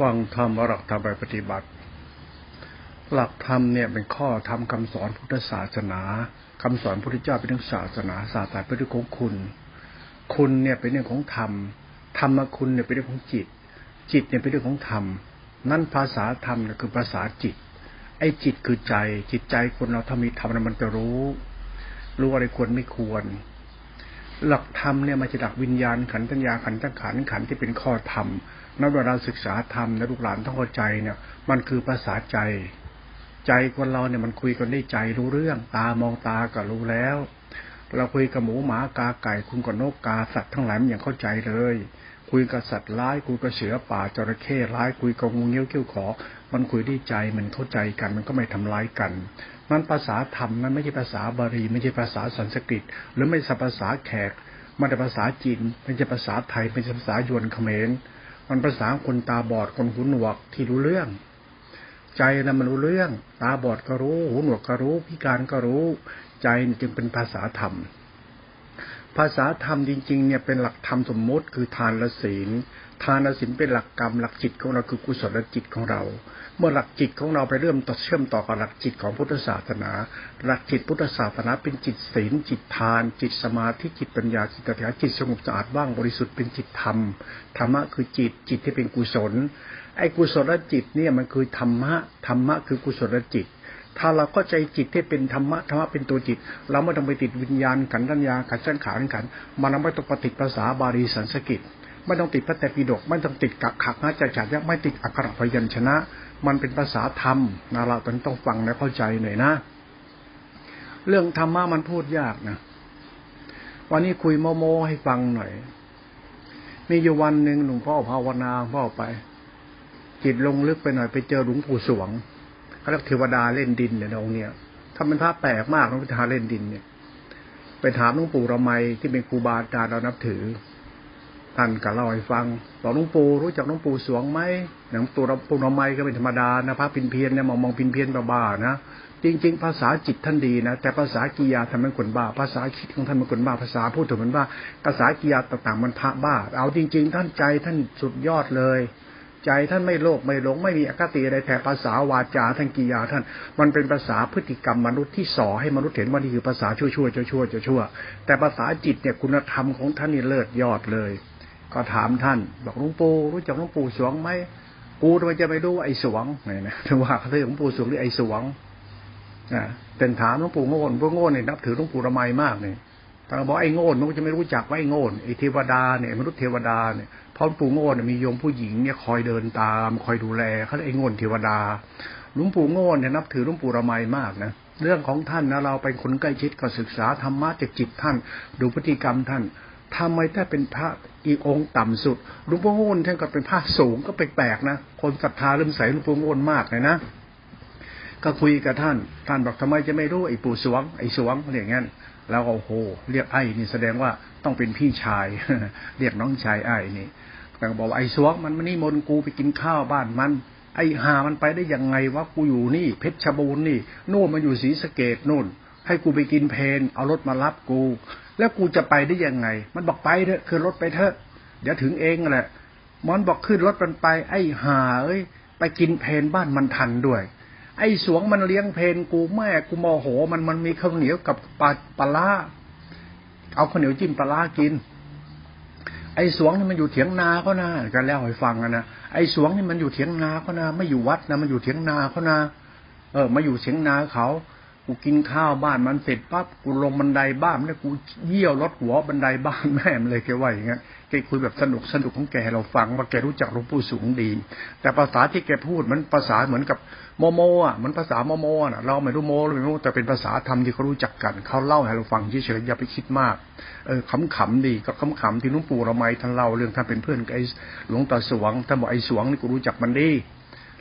ฟังธรรมหลักธรรมไปปฏิบัติ หลักธรรมเนี่ยเป็นข้อธรรมคำสอนพุทธศาสนาคำสอนพุทธเจ้าเป็นเรื่องศาสนาศาสนาเป็นเรื่องของคุณ คุณเนี่ยเป็นเรื่องของธรรมธรรมคุณเนี่ยเป็นเรื่องของจิต จิตเนี่ยเป็นเรื่องของธรรม นั่นภาษาธรรมเนี่ยคือภาษาจิต ไอ้จิตคือใจ จิตใจคนเราถ้ามีธรรมมันจะรู้ รู้อะไรควรไม่ควร หลักธรรมเนี่ยมันจะหลักวิญญาณขันธัญญาขันธ์ขันขันที่เป็นข้อธรรม นักเวลาศึกษาธรรมนะลูกหลานต้องเข้าใจเนี่ย มันคือภาษาใจ ใจคนเราเนี่ยมันคุยกันได้ใจรู้เรื่อง ตามองตาก็รู้แล้ว เราคุยกับหมูหมากาไก่คุณกับนกกาสัตว์ทั้งหลายมันย่างเข้าใจเลย คุยกับสัตว์ร้ายคุยกับเสือป่าจระเข้ร้ายคุยกับงูเงี้ยวเขี้ยวขอ มันคุยได้ใจมันเข้าใจกัน มันก็ไม่ทำร้ายกันมันภาษาธรรมมันไม่ใช่ภาษาบาลีไม่ใช่ภาษาสันสกฤต หรือไม่ใช่ภาษาแขกมันเป็นภาษาจีนไม่ใช่ภาษาไทยไม่ใช่ภาษายวนเขมร มันภาษาคนตาบอดคนหูหนวกที่รู้เรื่อง ใจนะมันรู้เรื่อง ตาบอดก็รู้ หูหนวกก็รู้ พิการก็รู้ ใจจึงเป็นภาษาธรรม ภาษาธรรมจริงๆเนี่ยเป็นหลักธรรมสมมติคือทานละศีล ทานศีลเป็นหลักกรรมหลักจิตของเราคือกุศลจิตของเรา เมื่อหลักจิตของเราไปเริ่มต่อเชื่อมต่อกับหลักจิตของพุทธศาสนา หลักจิตพุทธศาสนาเป็นจิตศีลจิตทาน จิตสมาธิจิตปัญญาจิตปัญญาจิตสงบสะอาดว่างบริสุทธิ์เป็นจิตธรรมธรรมะคือจิตจิตที่เป็นกุศลไอ้กุศลจิตเนี่ยมันคือธรรมะธรรมะคือกุศลจิต ถ้าเราก็ใจจิตที่เป็นธรรมะธรรมะเป็นตัวจิต เราไม่ต้องไปติดวิญญาณขันธัญญาขันสังขารขันมันไม่ต้องปฏิภาษาบาลีสันสกิตไม่ต้องติดพระแต่ปีดก ไม่ต้องติดกักขักนะจะจัดยักไม่ติดอักขระพยัญชนะ มันเป็นภาษาธรรมนะเราต้องต้องฟังและเข้าใจหน่อยนะ เรื่องธรรมะมันพูดยากนะวันนี้คุยโมโมให้ฟังหน่อย มีอยู่วันหนึ่งหลวงพ่อภาวนาพ่อไป จิตลงลึกไปหน่อยไปเจอหลวงปู่สวง เขาเรียกเทวดาเล่นดินเนี่ยองค์เนี่ยถ้าเป็นพระแปลกมากหลวงปู่ทาเล่นดินเนี่ย ไปถามหลวงปู่ระไมที่เป็นครูบาอาจารย์เรานับถือท่านก็เล่าให้ฟังบอกหลวงปู่รู้จักหลวงปู่สวงไหมหลวงปู่ปู่นไมก็เป็นธรรมดานะพระพินเพียนเนี่ยมองมองพินเพียนบ้าๆนะจริง ๆ ภาษาจิตท่านดีนะแต่ภาษากิยาทำมันคนบ้า ภาษาคิดของท่านมันคนบ้าภาษาพูดถึงมันบ้าภาษากิยาต่างๆมันพระบ้า เอาจริง ๆ ท่านใจท่านสุดยอดเลย ใจ ท่านไม่โลภไม่หลงไม่มีอคติอะไรแต่ภาษาวาจาท่านกิยาท่าน มันเป็นภาษาพฤติกรรมมนุษย์ที่สอให้มนุษย์เห็นว่านี่คือภาษาชั่วๆชั่วๆชั่วแต่ภาษาจิตเนี่ยคุณธรรมของท่านนี่เลิศยอดเลย ก็ถามท่าน บอกหลวงปู่รู้จักหลวงปู่สวงไหมกูทำไมจะไม่รู้ไอ้สวงไงนะถึงว่าเขาเรียกหลวงปู่สวงหรือไอ้สวงอ่าเป็นถามหลวงปู่โง่หลวงปู่โง่เนี่ยนับถือหลวงปู่ระไมมากเนี่ยถ้าบอกไอ้โง่หนูจะไม่รู้จักว่าไอ้โง่ไอ้เทวดาเนี่ยมนุษย์เทวดาเนี่ย พราะหลวงปู่โง่นมีโยมผู้หญิงเนี่ยคอยเดินตาม คอยดูแลเขาเรียกไอ้โง่เทวดาหลวงปู่โง่เนี่ยนับถือหลวงปู่ระไมมากนะเรื่องของท่านนะเราเป็นคนใกล้ชิดก็ศึกษาธรรมะจากจิตท่าน ดูพฤติกรรมท่านทำไมถ้าเป็นพระอีกองค์ต่ำสุดหลวงพ่โง่ท่านก็เป็นพระสูงก็แปลกๆนะคนศรัทธาเริ่มใส่หลวงพ่โง่มากเลยนะก็คุยกับท่าน ท่านบอกทำไมจะไม่รู้ไอ้ปู่สวงไอ้สวงอะไรอย่างงี้แล้วโอ้โห เรียกไอ้นี่แสดงว่าต้องเป็นพี่ชาย เรียกน้องชายไอ้นี่ แต่บอกว่าไอ้สวงมันมันนี่มนกูไปกินข้าวบ้านมัน ไอ้หามันไปได้ยังไงวะกูอยู่นี่ เพชรบูรณ์นี่โน่นมาอยู่ศรีสะเกดนู่น ให้กูไปกินเพนเอารถมารับกู แล้วกูจะไปได้ยังไง มันบอกไปเถอะคือรถไปเถอะเดี๋ยวถึงเองแหละมันบอกขึ้นรถมันไป ไอ้หาเอ้ยไปกินเพนบ้านมันทันด้วย ไอ้สวงมันเลี้ยงเพนกูแม่กูโมโหมันมันมีข้าวเหนียวกับปลาปลาเอาข้าวเหนียวจิ้มปลากิน ไอ้สวงนี่มันอยู่เถียงนาเขานะกันแล้วให้ฟังนะไอ้สวงนี่มันอยู่เถียงนาเขานะไม่อยู่วัดนะมันอยู่เถียงนาเขานะเออมาอยู่เถียงนาเขากูกินข้าวบ้านมันเสร็จปั๊บกูลงบันไดบ้านเนี่ยกูเยี่ยวรถหัวบันไดบ้านแม่มเลยแกว่าอย่างเงี้ย คุยแบบสนุกสนุกของแกเราฟังว่าแกรู้จักหลวงปู่สูงดี แต่ภาษาที่แกพูดมันภาษาเหมือนกับโมโมอะมันภาษาโมโมอะเราไม่รู้โมเราไม่รู้แต่เป็นภาษาธรรมที่เขารู้จักกันเขาเล่าให้เราฟังเฉยๆอย่าไปคิดมากเออขำๆดีก็ขำๆที่หลวงปู่เราไม่ท่านเล่าเรื่องท่านเป็นเพื่อนกับไอ้หลวงตาสวงท่านบอกไอ้สวงนี่กูรู้จักมันดี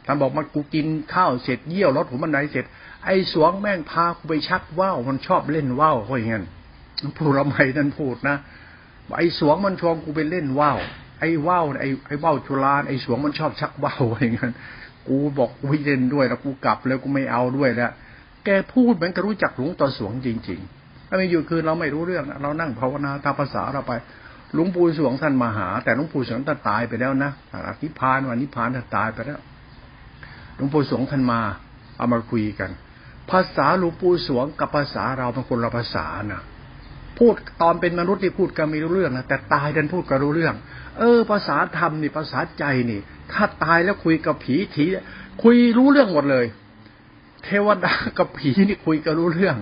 ท่านบอกมากูกินข้าวเสร็จเยี่ยวรถหัวบันไดเสร็จ ไอ้สวงแม่งพากูไปชักว่าวมันชอบเล่นว่าวเขาอย่างเงี้ยผู้รำไมนั่านพูดนะ ไอ้สวงมันชวนกูไปเล่นว่าวไอ้ว่าวไอ้ไอ้ว่าวจุลานไอ้สวงมันชอบชักว่าวอย่างเงี้ยกูบอกกูเล่นด้วยแล้วกูกลับแล้วกูไม่เอาด้วยแล้วแกพูดเหมือนกับรู้จักหลวงต่อสวงจริงๆถ้าไม่อยู่คือเราไม่รู้เรื่องเรานั่งภาวนาตามภาษาเราไปหลวงปู่สวงท่านมาหา แต่หลวงปู่สวงท่านตายไปแล้วนะอธิพานวันนิพานท่านตายไปแล้วหลวงปู่สวงท่านมา เอามาคุยกัน ภาษาหลวงปู่สวงกับภาษาเราเป็นคนละภาษาน่ะ พูดตอนเป็นมนุษย์ที่พูดกันไม่รู้เรื่องนะแต่ตายดันพูดกันรู้เรื่อง เออ ภาษาธรรมนี่ภาษาใจนี่ ถ้าตายแล้วคุยกับผีถีคุยรู้เรื่องหมดเลย เทวดากับผีนี่คุยกันรู้เรื่อง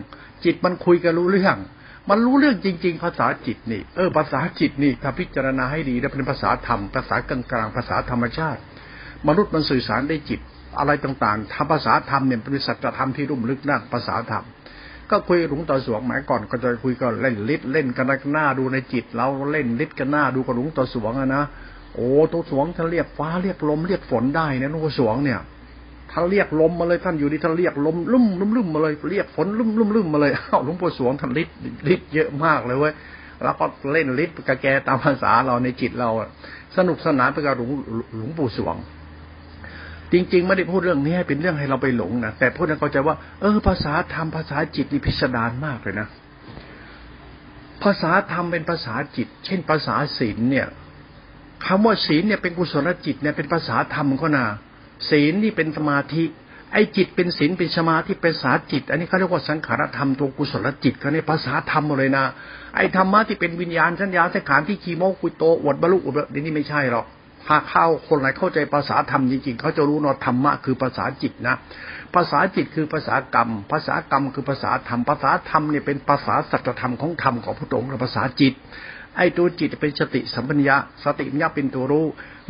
จิตมันคุยกันรู้เรื่อง มันรู้เรื่องจริง ๆ ภาษาจิตนี่ เออ ภาษาจิตนี่ถ้าพิจารณาให้ดีแล้วเป็นภาษาธรรม ภาษากลางๆภาษาธรรมชาติ มนุษย์มันสื่อสารได้จิตอะไรต่างๆทำภาษาธรรมเนี่ยเป็นสัจธรรมที่รุ่มลึกนักภาษาธรรม ก็คุยหลวงตาสวงหมายก่อนก็จะคุยก็เล่นลิศเล่นกันหน้าดูในจิตเราเล่นลิศกันหน้าดูกับหลวงตาสวงอะนะโอ้ตัวสวงท่านเรียกฟ้าเรียกลมเรียกฝนได้นะหลวงตาสวงเนี่ยท่านเรียกลมมาเลยท่านอยู่ดีท่านเรียกลมลุ่มลุ่มลุ่มมาเลยเรียกฝนลุ่มลุ่มลุ่มมาเลยอ้าวหลวงปู่สวงท่านลิศลิศเยอะมากเลยเว้ยแล้วก็เล่นลิศกระแกตามภาษาเราในจิตเราสนุกสนานไปกับหลวงหลวงปู่สวง จริง ๆ ไม่ได้พูดเรื่องนี้ให้เป็นเรื่องให้เราไปหลงนะแต่พูดให้เข้าใจว่า เออ ภาษาธรรมภาษาจิตนี่พิสดารมากเลยนะภาษาธรรมเป็นภาษาจิต เช่น ภาษาศีลเนี่ยคำว่าศีลเนี่ยเป็นกุศลจิตเนี่ยเป็นภาษาธรรมก็นะศีลนี่เป็นสมาธิ ไอ้จิตเป็นศีลเป็นสมาธิเป็นภาษาจิต อันนี้เขาเรียกว่าสังขารธรรมตัวกุศลจิตเขาในภาษาธรรมหมดเลยนะไอ้ธรรมะที่เป็นวิญญาณสัญญาสังขารที่ขีโมกุยโตอวดบรรลุอวดเดี๋ยวนี้ไม่ใช่หรอก ถ้าเข้าคนไหนเข้าใจภาษาธรรมจริงๆเขาจะรู้ว่าธรรมะคือภาษาจิตนะ ภาษาจิตคือภาษากรรม ภาษากรรมคือภาษาธรรม ภาษาธรรมเนี่ยเป็นภาษาสัจธรรมของธรรมของพระองค์ภาษาจิต ไอ้ตัวจิตเป็นสติสัมปัญญา สติปัญญาเป็นตัวรู้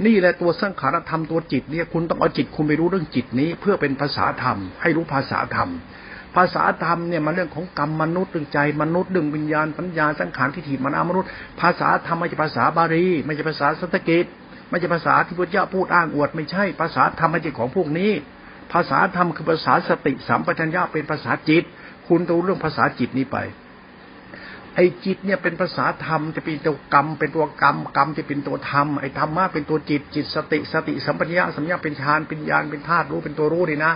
นี่แหละตัวสังขารธรรมตัวจิตเนี่ยคุณต้องเอาจิตคุณไปรู้เรื่องจิตนี้ เพื่อเป็นภาษาธรรม ให้รู้ภาษาธรรมภาษาธรรมเนี่ยมันเรื่องของกรรมมนุษย์เรื่องใจมนุษย์เรื่องวิญญาณปัญญาสังขารทิฏฐิมนามนุษย์ ภาษาธรรมไม่ใช่ภาษาบาลีไม่ใช่ภาษาสันสกฤต ไม่ใช่ภาษาที่พุทธเจ้าพูดอ้างอวดไม่ใช่ ภาษาธรรมไม่ใช่ของพวกนี้ ภาษาธรรมคือภาษาสติสัมปชัญญะเป็นภาษาจิต คุณต้องเรื่องภาษาจิตนี้ไป ไอ้จิตเนี่ยเป็นภาษาธรรมจะเป็นตัวกรรม เป็นตัวกรรมกรรมจะเป็นตัวธรรมไอ้ธรรมะเป็นตัวจิตจิตสติสติสัมปชัญญะสัมญาเป็นฌานเป็นญาณเป็นธาตุรู้เป็นตัวรู้นี่นะ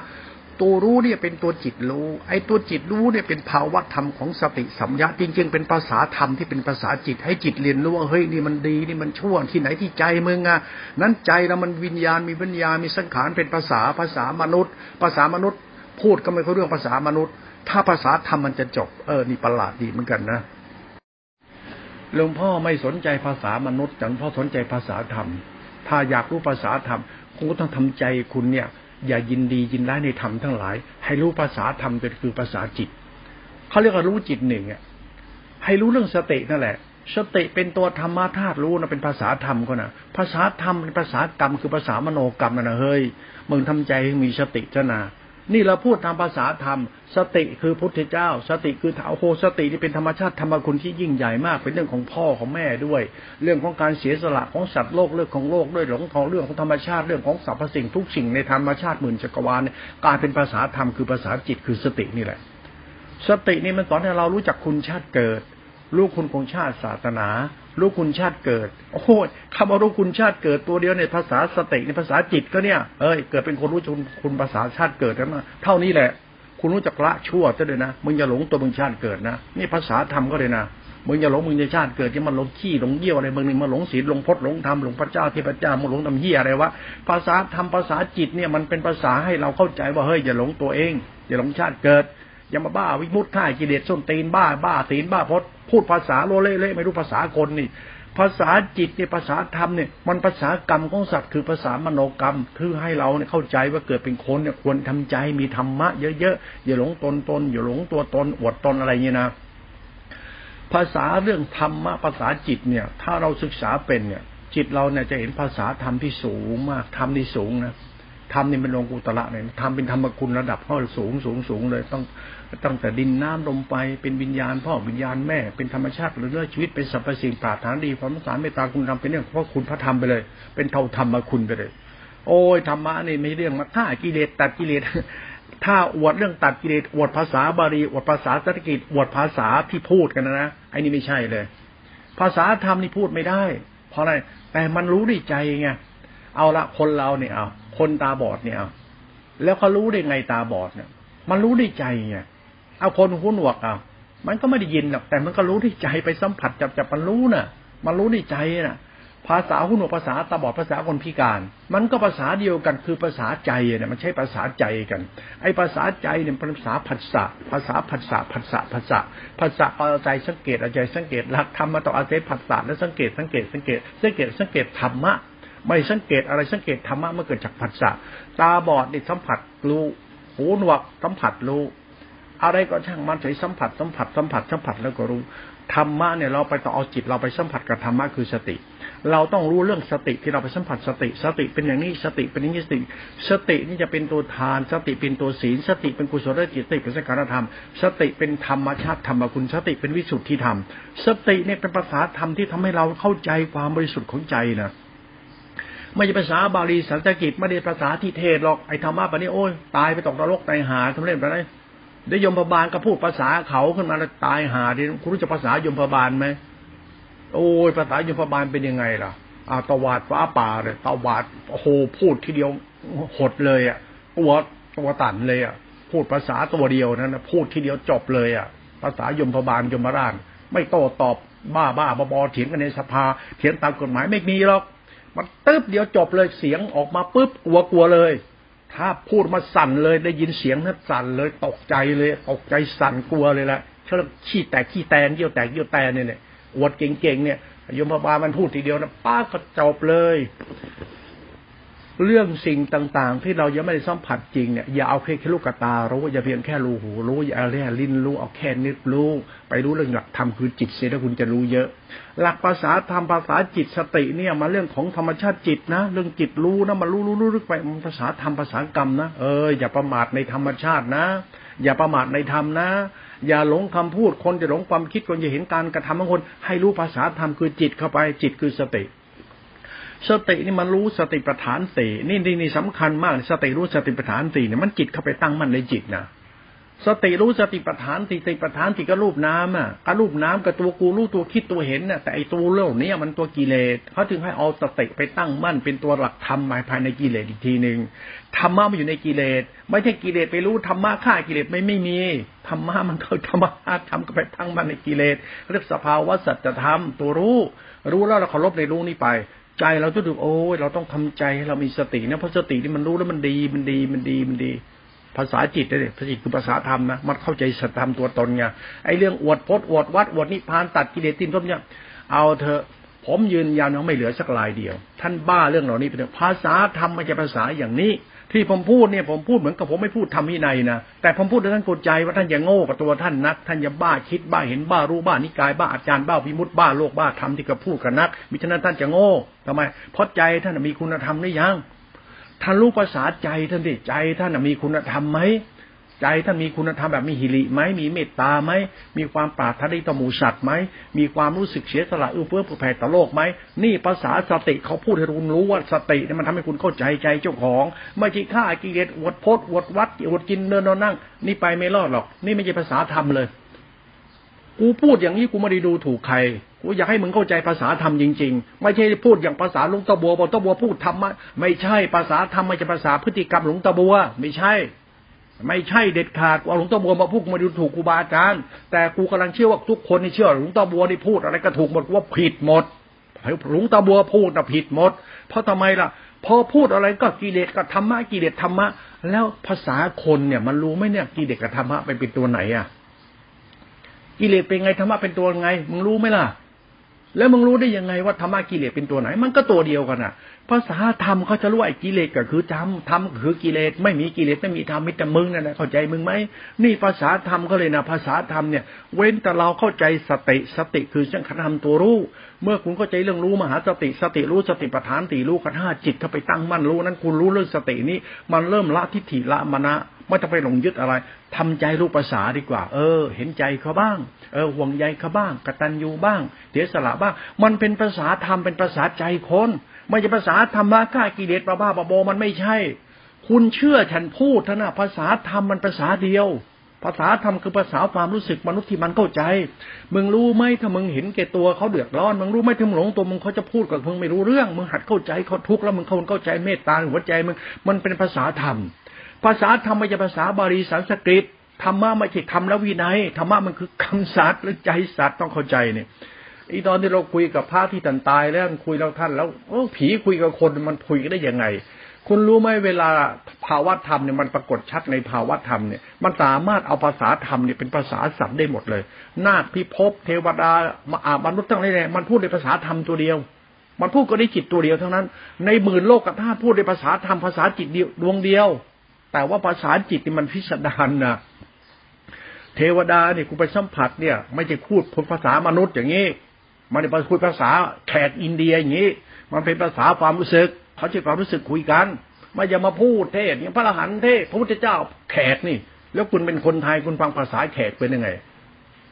ตัวรู้เนี่ยเป็นตัวจิตรู้ ไอ้ตัวจิตรู้เนี่ยเป็นภาวะธรรมของสติสัมยาจริง ๆ เป็นภาษาธรรมที่เป็นภาษาจิต ให้จิตเรียนรู้ว่าเฮ้ยนี่มันดีนี่มันชั่วที่ไหนที่ใจมึงอะนั้นใจเรามันวิญญาณมีวิญญาณมีสังขารเป็นภาษาภาษามนุษย์ ภาษามนุษย์ พูดก็ไม่ค่อยเรื่องภาษามนุษย์ ถ้าภาษาธรรมมันจะจบเออนี่ประหลาดดีเหมือนกันนะหลวงพ่อไม่สนใจภาษามนุษย์แต่หลวงพ่อสนใจภาษาธรรม ถ้าอยากรู้ภาษาธรรมคุณก็ต้องทำใจคุณเนี่ย อย่ายินดียินร้ายในธรรมทั้งหลาย ให้รู้ภาษาธรรมเป็นคือภาษาจิตเขาเรียกว่ารู้จิตหนึ่งอะให้รู้เรื่องสตินั่นแหละ สติเป็นตัวธรรมธาตุรู้นะเป็นภาษาธรรมก็นะภาษาธรรมเป็นภาษากรรมคือภาษามโนกรรมนะเฮ้ยมึงทำใจให้มีสติเจ้านา นี่เราพูดตามภาษาธรรม สติคือพุทธเจ้า สติคือเถาโคสติที่เป็นธรรมชาติธรรมคุณที่ยิ่งใหญ่มาก เป็นเรื่องของพ่อของแม่ด้วย เรื่องของการเสียสละของสัตว์โลกเรื่องของโลกด้วยหลงทองเรื่องของธรรมชาติเรื่องของสรรพสิ่งทุกสิ่งในธรรมชาติหมื่นจักรวาลกลายเป็นภาษาธรรมคือภาษาจิตคือสตินี่แหละ สตินี่มันสอนให้เรารู้จักคุณชาติเกิด รู้คุณของชาติศาสนา รู้คุณชาติเกิด โอ้โหคำว่ารู้คุณชาติเกิดตัวเดียวในภาษาสติในภาษาจิตก็เนี่ย เอ้ยเกิดเป็นคนรู้คุณคุณภาษาชาติเกิดแล้วนะเท่านี้แหละ คุณรู้จักละชั่วจะเลยนะมึงอย่าหลงตัวมึงชาติเกิดนะนี่ภาษาธรรมก็เลยนะมึงอย่าหลงมึงจะชาติเกิดที่มันหลงขี้หลงเยี่ยวอะไรมึงนี่มาหลงศีลหลงพจน์หลงธรรมหลงพระเจ้าเทพเจ้ามึงหลงทำเหี้ยอะไรวะภาษาธรรมภาษาจิตเนี่ยมันเป็นภาษาให้เราเข้าใจว่าเฮ้ยอย่าหลงตัวเอง อย่าหลงชาติเกิด อย่ามาบ้าวิมุตข่ายกิเลสส้นตีนบ้าบ้าศีลบ้าพจน์พูดภาษาโลเล่ไม่รู้ภาษาคนนี่ ภาษาจิตเนี่ยภาษาธรรมเนี่ยมันภาษากรรมของสัตว์คือภาษามโนกรรม คือให้เราเนี่ยเข้าใจว่าเกิดเป็นคนเนี่ยควรทำใจมีธรรมะเยอะๆอย่าหลงตนตนอย่าหลงตัวตนอวดตนอะไรเงี้ยนะภาษาเรื่องธรรมะภาษาจิตเนี่ย ถ้าเราศึกษาเป็นเนี่ย จิตเราเนี่ยจะเห็นภาษาธรรมที่สูงมากธรรมที่สูงนะธรรมนี่เป็นลงกุตระเนี่ยธรรมเป็นธรรมคุณระดับข้าสูงสูงสูงเลย ต้อง ตั้งแต่ดินน้ำลมไปเป็นวิญญาณพ่อวิญญาณแม่เป็นธรรมชาติหรือเรื่องชีวิตเป็นสรรพสิ่งปราถนาดีความสารเมตตาคุณธรรมเป็นเรื่องเพราะคุณพระธรรมไปเลย เป็นเท่าธรรมคุณไปเลย โอ้ยธรรมะนี่ไม่เรื่องมาฆ่ากิเลสตัดกิเลสถ้าอวดเรื่องตัดกิเลสอวดภาษาบาลีอวดภาษาสันสกิตอวดภาษาที่พูดกันนะนะไอ้นี่ไม่ใช่เลย ภาษาธรรมนี่พูดไม่ได้ เพราะอะไรแต่มันรู้ด้วยใจไงเอาละคนเราเนี่ยเอาคนตาบอดเนี่ยเอาแล้วเขารู้ได้ไงตาบอดเนี่ย มันรู้ด้วยใจไง เอาคนหูหนวกอะมันก็ไม่ได้ยินหรอกแต่มันก็รู้ที่ใจไปสัมผัสจับจับมันรู้น่ะ มันรู้ในใจน่ะ ภาษาหุ่นวกภาษาตาบอดภาษาคนพิการ มันก็ภาษาเดียวกันคือภาษาใจเนี่ยมันใช้ภาษาใจกัน ไอ้ภาษาใจเนี่ยเป็นภาษาผัสสะภาษาผัสสะผัสสะผัสสะผัสสะเอาใจสังเกตเอาใจสังเกตหลักธรรมมาต่ออาศัยผัสสะแล้วสังเกตสังเกตสังเกตสังเกตสังเกตธรรมะไม่สังเกตอะไรสังเกตธรรมะเมื่อเกิดจากผัสสะตาบอดนี่สัมผัสรู้หูหนวกสัมผัสรู้ อะไรก็ช่างมันใช้สัมผัสสัมผัสสัมผัสสัมผัสแล้วก็รู้ธรรมะเนี่ยเราไปต่อเอาจิตเราไปสัมผัสกับธรรมะคือสติ เราต้องรู้เรื่องสติที่เราไปสัมผัสสติ สติเป็นอย่างนี้สติเป็นอย่างนี้สติ สตินี่จะเป็นตัวทาน สติเป็นตัวศีล สติเป็นกุศลจิตสติเป็นสังขารธรรม สติเป็นธรรมชาติธรรมคุณสติเป็นวิสุทธิธรรม สติเนี่ยเป็นภาษาธรรมที่ทำให้เราเข้าใจความบริสุทธิ์ของใจนะไม่ใช่ภาษาบาลีสันสกิตไม่ได้ภาษาที่เทศหรอกไอ้ธรรมะปนี้โอ้ยตายไปตกนรกตายหาทำเล่นไปไหน เดี๋ยวยมพบาลก็พูดภาษาเขาขึ้นมาแล้วตายหาดิคุณรู้จักภาษายมพบาลไหมโอ้ยภาษายมพบาลเป็นยังไงล่ะอาตวาดฟ้าป่าเลยตวาดโอ้โหพูดทีเดียวหดเลยอะตัวตัวตันเลยอะ พูดภาษาตัวเดียวนั้นนะพูดทีเดียวจบเลยอะ ภาษายมพบาลยมราชไม่โต้ตอบบ้าบ้าบอเถียงกันในสภาเถียงตามกฎหมายไม่มีหรอกมันตึ๊บเดียวจบเลยเสียงออกมาปุ๊บกลัวกลัวเลย ถ้าพูดมาสั่นเลยได้ยินเสียงนั้นสั่นเลยตกใจเลยตกใจสั่นกลัวเลยละเชื่อขี้แตกขี้แตนเยี่ยวแตกเยี่ยวแตนเนี่ยอวดเก่งๆเนี่ยยมบาลมันพูดทีเดียวนะป้าก็จบเลย เรื่องสิ่งต่างๆ ที่เรายังไม่ได้สัมผัสจริงเนี่ยอย่าเอาแค่ลูกตารู้อย่าเพียงแค่รูหูรู้อย่าเอาแค่ลิ้นรู้เอาแค่นึกรู้ ไปรู้เรื่องหลักธรรมคือจิตเสียถ้าคุณจะรู้เยอะ หลักภาษาธรรมภาษาจิตสติเนี่ยมาเรื่องของธรรมชาติจิตนะ เรื่องจิตรู้นะมารู้รู้รู้ไปมันภาษาธรรมภาษากรรมนะเอออย่าประมาทในธรรมชาตินะ อย่าประมาทในธรรมนะ อย่าหลงคำพูดคนจะหลงความคิดคนจะเห็นการกระทำของคน ให้รู้ภาษาธรรมคือจิตเข้าไปจิตคือสติ สตินี่มันรู้สติปัฏฐานสี่นี่นี่นี่สำคัญมาก สติรู้สติปัฏฐานสี่เนี่ยมันจิตเข้าไปตั้งมั่นในจิตนะสติรู้สติปัฏฐานสี่สติปัฏฐานสี่ก็รูปน้ำอะก็รูปน้ำกับตัวกูรู้ตัวคิดตัวเห็นน่ะแต่ไอตัวเรื่องนี้มันตัวกิเลสเขาถึงให้เอาสติไปตั้งมั่น เป็นตัวหลักธรรมภายในกิเลสอีกทีหนึ่งธรรมะมันอยู่ในกิเลสไม่ใช่กิเลสไปรู้ธรรมะฆ่ากิเลสไม่ไม่มีธรรมะมันคือธรรมะทำก็ไปตั้งมั่นในกิเลสเรียกสภาวะสัจธรรมตัวรู้ รู้แล้วเราเคารพในรู้นี้ไป ใจเราจะดูโอ้ยเราต้องทำใจให้เรามีสตินะเพราะสตินี่มันรู้แล้วมันดีมันดีมันดีมันดี ภาษาจิตเนี่ยภาษาจิตคือภาษาธรรมนะมันเข้าใจสัตธรรมตัวตนไงไอ้เรื่องอวดพจน์อวดวัดอวดนิพพานตัดกิเลสตินต้นเนี่ยเอาเถอะผมยืนยันว่าไม่เหลือสักลายเดียว ท่านบ้าเรื่องเหล่านี้เป็นภาษาธรรมมันจะภาษาอย่างนี้ ที่ผมพูดเนี่ยผมพูดเหมือนกับผมไม่พูดทำวินัยนะแต่ผมพูดด้วยท่านกดใจว่าท่านอย่าโง่กับตัวท่านนัก ท่านอย่าบ้าคิดบ้าเห็นบ้ารู้บ้านิกายบ้าอาจารย์บ้าพิมุตบ้าโลกบ้าธรรมที่กระพูดกับนักมิฉะนั้นท่านจะโง่ทำไมเพราะใจท่านมีคุณธรรมหรือยังท่านรู้ภาษาใจท่านดิใจท่านมีคุณธรรมไหม ใจท่านมีคุณธรรมแบบมีหิริไหมมีเมตตาไหมมีความปรารถนาต่อหมูสัตว์ไหมมีความรู้สึกเสียสละเอื้อเฟื้อเผื่อแผ่ต่อโลกไหมนี่ภาษาสติเขาพูดให้คุณรู้ว่าสติเนี่ยมันทำให้คุณเข้าใจใจเจ้าของ ไม่ใช่ฆ่ากิเลสอวดพดอวดวัดอวดกินเดินนอนนั่ง นี่ไปไม่รอดหรอก นี่ไม่ใช่ภาษาธรรมเลย กูพูดอย่างนี้กูไม่ได้ดูถูกใครกูอยากให้มึงเข้าใจภาษาธรรมจริงๆ ไม่ใช่พูดอย่างภาษาหลวงตาบัวบอกตาบัวพูดธรรมะไม่ใช่ภาษาธรรมไม่ใช่ภาษาพฤติกรรมหลวงตาบัว ไม่ใช่ ไม่ใช่เด็ดขาดเอาหลวงตาบัวมาพูดมาดูถูกครูบาอาจารย์ แต่กูกำลังเชื่อว่าทุกคนนี่เชื่อหลวงตาบัวนี่พูดอะไรก็ถูกหมดว่าผิดหมดหลวงตาบัวพูดนะผิดหมด เพราะทำไมล่ะ พอพูดอะไรก็กิเลสกับธรรมะกิเลสธรรมะ แล้วภาษาคนเนี่ย มันรู้ไหมเนี่ยกิเลสกับธรรมะไปเป็นตัวไหนอะกิเลสเป็นไงธรรมะเป็นตัวไงมึงรู้ไหมล่ะ แล้วมึงรู้ได้ยังไงว่าธรรมะกิเลสเป็นตัวไหน มันก็ตัวเดียวกันอะภาษาธรรมเขาจะรู้ไอ้กิเลสก็คือธรรมธรรมคือกิเลสไม่มีกิเลสไม่มีธรรมมิต่มึงนั่นแหละเข้าใจมึงไหมนี่ภาษาธรรมก็เลยนะภาษาธรรมเนี่ย เว้นแต่เราเข้าใจสติสติคือสังขารธรรมตัวรู้ เมื่อคุณเข้าใจเรื่องรู้มหาสติสติรู้สติปัฏฐานตีรู้ขันห้าจิตเข้าไปตั้งมั่นรู้นั้นคุณรู้เรื่องสตินี้มันเริ่มละทิฏฐิละมณะ ไม่ต้องไปหลงยึดอะไรทำใจรู้ภาษาดีกว่า เออ เห็นใจเขาบ้าง เออห่วงใยเขาบ้างกตัญญูบ้างเสียสละบ้าง มันเป็นภาษาธรรมเป็นภาษาใจคนไม่ใช่ภาษาธรรมะฆ่ากิเลสบ้าบ้าบมันไม่ใช่ คุณเชื่อฉันพูดท่านะภาษาธรรมมันภาษาเดียวภาษาธรรมคือภาษาความรู้สึกมนุษย์ที่มันเข้าใจ มึงรู้ไหมถ้ามึงเห็นแก่ตัวเขาเดือดร้อน มึงรู้ไหมถ้ามึงหลงตัวมึงเขาจะพูดกับมึงไม่รู้เรื่อง มึงหัดเข้าใจเขาทุกข์แล้วมึงเข้าใจเมตตาหัวใจมึง มันเป็นภาษาธรรม ภาษาธรรมไม่ใช่ภาษาบาลีสันสกฤตธรรมะไม่ใช่คำแล้ววินัยธรรมะมันคือคำสัตว์หรือใจสัตว์ต้องเข้าใจเนี่ยอีตอนที่เราคุยกับพระที่ท่านตายแล้วคุยแล้วท่านแล้วโอ้ผีคุยกับคนมันคุยกันได้ยังไง คุณรู้ไหมเวลาภาวะธรรมเนี่ยมันปรากฏชัดในภาวะธรรมเนี่ยมันสามารถเอาภาษาธรรมเนี่ยเป็นภาษาสัตว์ได้หมดเลย นาคพิภพเทวดามาอามนุษย์ทั้งหลายมันพูดในภาษาธรรมตัวเดียว มันพูดก็ได้จิตตัวเดียวเท่านั้น ในหมื่นโลกธาตุพูดในภาษาธรรมภาษาจิตเดียวดวงเดียว แต่ว่าภาษาจิตนี่มันพิสดารนะเทวดาเนี่ยคุณไปสัมผัสเนี่ย ไม่ใช่พูดภาษามนุษย์อย่างนี้ มันเป็นพูดภาษาแขกอินเดียอย่างนี้ มันเป็นภาษาความรู้สึก เขาใช้ความรู้สึกคุยกันไม่จะมาพูดเทศอย่างพระอรหันต์เทศพระพุทธเจ้าแขกนี่ แล้วคุณเป็นคนไทยคุณฟังภาษาแขกเป็นยังไง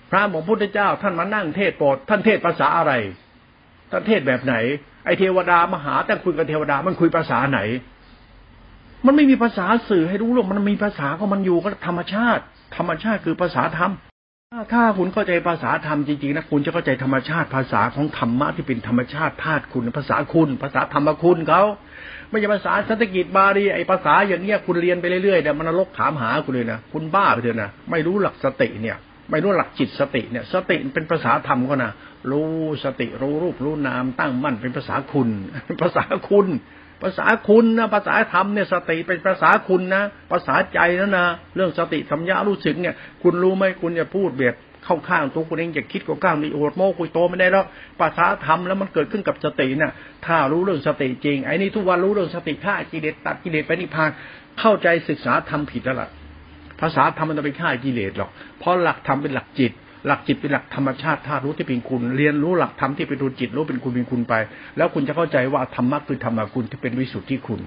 พระบอกพุทธเจ้าท่านมานั่งเทศโปรดท่านเทศภาษาอะไรท่านเทศแบบไหน ไอเทวดามหาแต่คุยกับเทวดามันคุยภาษาไหน มันไม่มีภาษาสื่อให้รู้หรอกมันมีภาษาของมันอยู่ก็ธรรมชาติ ธรรมชาติคือภาษาธรรมถ้าคุณเข้าใจภาษาธรรมจริงๆนะคุณจะเข้าใจธรรมชาติภาษาของธรรมะที่เป็นธรรมชาติธาตุคุณภาษาคุณ ภาษาธรรมคุณเขาไม่ใช่ภาษาสันสกิตบาลีไอภาษาอย่างเนี้ยคุณเรียนไปเรื่อยๆเนี่ยมันนรกถามหาคุณเลยนะคุณบ้าไปเถอะนะไม่รู้หลักสติเนี่ย ไม่รู้หลักจิตสติเนี่ย สติเป็นภาษาธรรมก็นะรู้สติรู้รูปรู้นามตั้งมั่นเป็นภาษาคุณภาษาคุณ ภาษาคุณนะภาษาธรรมเนี่ยสติเป็นภาษาคุณนะภาษาใจนะนะเรื่องสติสัมยารู้สึกเนี่ย คุณรู้ไหมคุณจะพูดแบบเข้าข้างตัวคุณเองจะคิดก็ก้าวมีโอดโมคุยโตไม่ได้แล้วภาษาธรรมแล้วมันเกิดขึ้นกับสตินี่ยถ้ารู้เรื่องสติจริงไอ้นี่ทุกวันรู้เรื่องสติฆ่ากิเลสตัดกิเลสไปนิพพานเข้าใจศึกษาธรรมผิดแล้วล่ะภาษาธรรมมันจะไปฆ่ากิเลสหรอกเพราะหลักธรรมเป็นหลักจิต หลักจิตเป็นหลักธรรมชาติธาตุรู้ที่เป็นคุณ เรียนรู้หลักธรรมที่เป็นตัวจิตรู้เป็นคุณเป็นคุณไป แล้วคุณจะเข้าใจว่าธรรมะคือธรรมะคุณที่เป็นวิสุทธิคุณ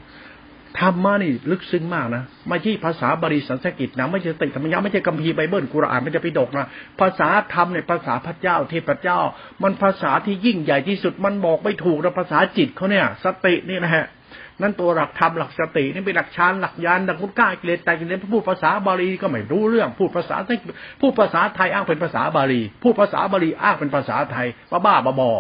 ธรรมะนี่ลึกซึ้งมากนะไม่ใช่ภาษาบาลีสันสกิตนะไม่ใช่ติธรรมยะไม่ใช่กัมพีไบเบิลกุรอานไม่ใช่ปิดกนะภาษาธรรมในภาษาพระเจ้าเทพเจ้า มันภาษาที่ยิ่งใหญ่ที่สุดมันบอกไม่ถูกนะภาษาจิตเขาเนี่ย สตินี่นะฮะ นั่นตัวหลักธรรมหลักสตินี่เป็นหลักฌานหลักญาณหลักพุทธก้ากิเลสแต่กิเลสพูดภาษาบาลีก็ไม่รู้เรื่องพูดภาษาพูดภาษาไทยอ้างเป็นภาษาบาลีพูดภาษาบาลีอ้างเป็นภาษาไทยบ้าบ้าบอ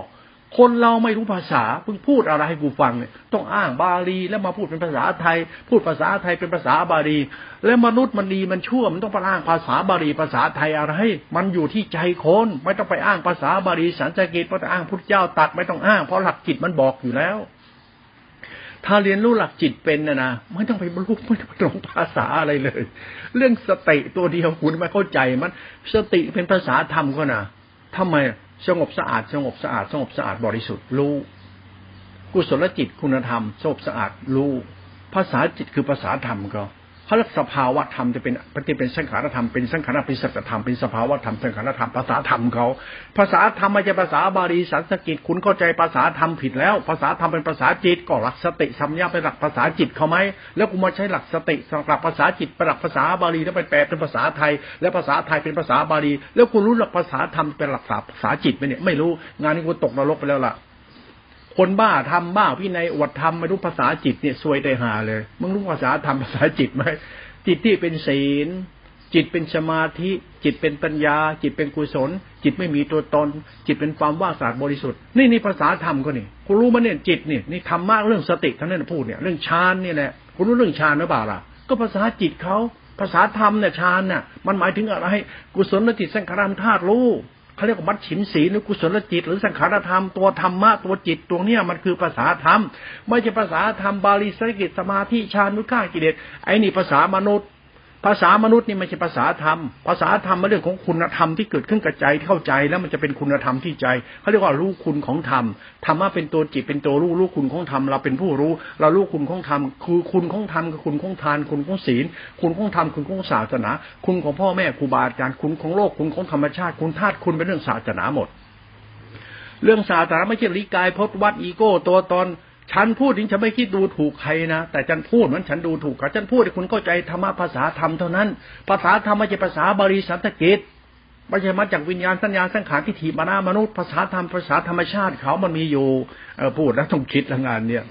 คนเราไม่รู้ภาษาเพิ่งพูดอะไรให้กูฟังเนี่ยต้องอ้างบาลีแล้วมาพูดเป็นภาษาไทย พูดภาษาไทยเป็นภาษาบาลี แล้วมนุษย์มันดีมันชั่วมันต้องไปอ้างภาษาบาลีภาษาไทยอะไร มันอยู่ที่ใจคนไม่ต้องไปอ้างภาษาบาลีสันสกฤตไม่ต้องอ้างพุทธเจ้าตัดไม่ต้องอ้างเพราะหลักจิตมันบอกอยู่แล้ว ถ้าเรียนรู้หลักจิตเป็นนะนะไม่ต้องไปบรรลุไม่ต้องไปลงภาษาอะไรเลย เรื่องสติตัวเดียวคุณไม่เข้าใจมัน สติเป็นภาษาธรรมก็นะทำไมสงบสะอาด สงบสะอาด สงบสะอาดบริสุทธิ์รู้ กุศลจิตคุณธรรมสงบสะอาดรู้ ภาษาจิตคือภาษาธรรมก็ เขาเรียกสภาวะธรรมจะเป็นปฏิเป็นสังขารธรรมเป็นสังขารเป็นสัจธรรมเป็นสภาวะธรรมสังขารธรรมภาษาธรรมเขาภาษาธรรมไม่ใช่ภาษาบาลีสันสกิตคุณเข้าใจภาษาธรรมผิดแล้ว ภาษาธรรมเป็นภาษาจิตก็หลักสติสัมยาเป็นหลักภาษาจิตเขาไหมแล้วกูมาใช้หลักสติหลักภาษาจิตเป็นหลักภาษาบาลีแล้วไปแปลเป็นภาษาไทย แล้วภาษาไทยเป็นภาษาบาลี แล้วคุณรู้หลักภาษาธรรมเป็นหลักภาษาจิตไหมเนี่ยไม่รู้งานนี้กูตกนรกไปแล้วล่ะ คนบ้าทำบ้าพี่ในอวดทำไม่รู้ภาษาจิตเนี่ยซวยได้หาเลย มึงรู้ภาษาธรรมภาษาจิตไหมจิตที่เป็นศีล จิตเป็นสมาธิ จิตเป็นปัญญา จิตเป็นกุศล จิตไม่มีตัวตน จิตเป็นความว่างสะอาดบริสุทธิ์ นี่นี่ภาษาธรรมก็นี่คุณรู้มั้ยเนี่ยจิตเนี่ยนี่ทำมากเรื่องสติทั้งนั้นพูดเนี่ยเรื่องฌานนี่แหละคุณรู้เรื่องฌานหรือเปล่าล่ะ ก็ภาษาจิตเขาภาษาธรรมเนี่ยฌานเนี่ยมันหมายถึงอะไรกุศลและจิตสังขารธาตุรู้ เขาเรียกว่ามัดฉินศีลหรือกุศลจิต หรือสังขารธรรมตัวธรรมะตัวจิตตัวเนี้ยมันคือภาษาธรรม ไม่ใช่ภาษาธรรมบาลีสังกิตสมาธิฌานนุข้ากิเลสไอ้นี่ภาษามนุษย์ ภาษามนุษย์นี่ไม่ใช่ภาษาธรรม ภาษาธรรมเป็นเรื่องของคุณธรรมที่เกิดขึ้นกับใจเข้าใจแล้วมันจะเป็นคุณธรรมที่ใจเขาเรียกว่ารู้คุณของธรรมธรรมะเป็นตัวจิตเป็นตัวรู้รู้คุณของธรรมเราเป็นผู้รู้ เรารู้คุณของธรรมคือคุณของธรรมคือคุณของทาน คุณของศีล คุณของธรรมคุณของศาสนา คุณของพ่อแม่ครูบาอาจารย์คุณของโลกคุณของธรรมชาติ คุณธาตุคุณเป็นเรื่องศาสนาหมด เรื่องศาสนาไม่ใช่ลิกายพจน์วัดอีโก้ตัวตน ฉันพูดนี้ฉันไม่คิดดูถูกใครนะแต่ฉันพูดเหมือนฉันดูถูกกับฉันพูดให้คุณเข้าใจธรรมะภาษาธรรมเท่านั้น ภาษาธรรมไม่ใช่ภาษาบริสันตกิจไม่ใช่มาจากวิญญาณสัญญาสังขารที่ถีมานามนุษย์ภาษาธรรมภาษาธรรมชาติเขามันมีอยู่เออพูดแล้วต้องคิดละงานเนี่ย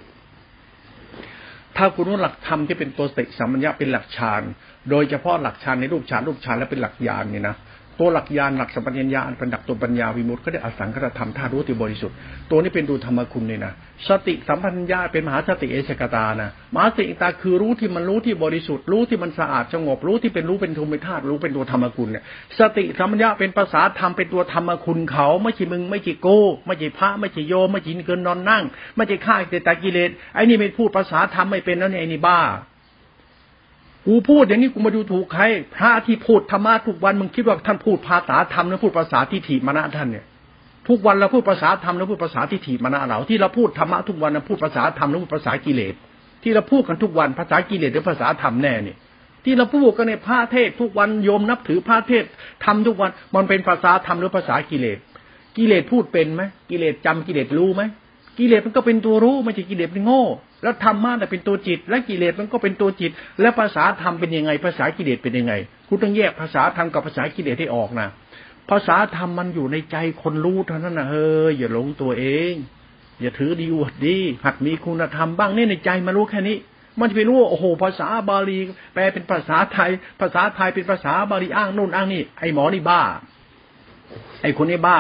ถ้าคุณรู้หลักธรรมที่เป็นตัวสติสัมมัญญาเป็นหลักฌานโดยเฉพาะหลักฌานในรูปฌานรูปฌานและเป็นหลักญาณเนี่ยนะ ตัวหลักญาณหลักสัมปัญญาอันเป็นดักตัวปัญญาวิมุตต์ก็ได้อสังขตธรรมธาตุรู้ที่บริสุทธิ์ตัวนี้เป็นดูธรรมคุณเลยนะสติสัมปัญญาเป็นมหาสติเอชกตานะมหาสติตาคือรู้ที่มันรู้ที่บริสุทธิ์ รู้ที่มันสะอาดสงบรู้ที่เป็นรู้เป็นธรรมธาตุรู้เป็นตัวธรรมคุณเนี่ยสติสัมปัญญาเป็นภาษาธรรมเป็นตัวธรรมคุณเขาไม่ใช่มึงไม่ใช่โกไม่ใช่พระไม่ใช่โยไม่ใช่เกินนอนนั่ง ไม่ใช่ฆ่าเจตกิเลสไอ้นี่ไม่พูดภาษาธรรมไม่เป็นแล้วเนี่ยไอ้นี่บ้า กูพูดอย่างนี้กูมาดูถูกใคร พระที่พูดธรรมะทุกวันมึงคิดว่าท่านพูดภาษาธรรมหรือพูดภาษาทิฏฐิมณะท่านเนี่ยทุกวันเราพูดภาษาธรรมแล้วพูดภาษาทิฏฐิมณะเราที่เราพูดธรรมะทุกวันเราพูดภาษาธรรมแล้วพูดภาษากิเลสที่เราพูดกันทุกวันภาษากิเลสหรือภาษาธรรมแน่เนี่ยที่เราพูดกันในพระเทศทุกวันโยมนับถือพระเทศทำทุกวันมันเป็นภาษาธรรมหรือภาษากิเลสกิเลสพูดเป็นไหมกิเลสจำกิเลสรู้ไหมกิเลสมันก็เป็นตัวรู้ไม่ใช่กิเลสเป็นโง่ แล้วธรรมะแต่เป็นตัวจิต และกิเลสมันก็เป็นตัวจิต แล้วภาษาธรรมเป็นยังไง ภาษากิเลสเป็นยังไง คุณต้องแยกภาษาธรรมกับภาษากิเลสให้ออกนะภาษาธรรมมันอยู่ในใจคนรู้เท่านั้นนะเฮ้ยอย่าหลงตัวเอง อย่าถือดีอวดดีหัดมีคุณธรรมบ้างนี่ในใจมารู้แค่นี้ มันจะไปรู้โอ้โห ภาษาบาลี แปลเป็นภาษาไทย ภาษาไทยเป็นภาษาบาลีอ้างนู่นอ้างนี่ไอหมอนี่บ้า ไอคนนี้บ้า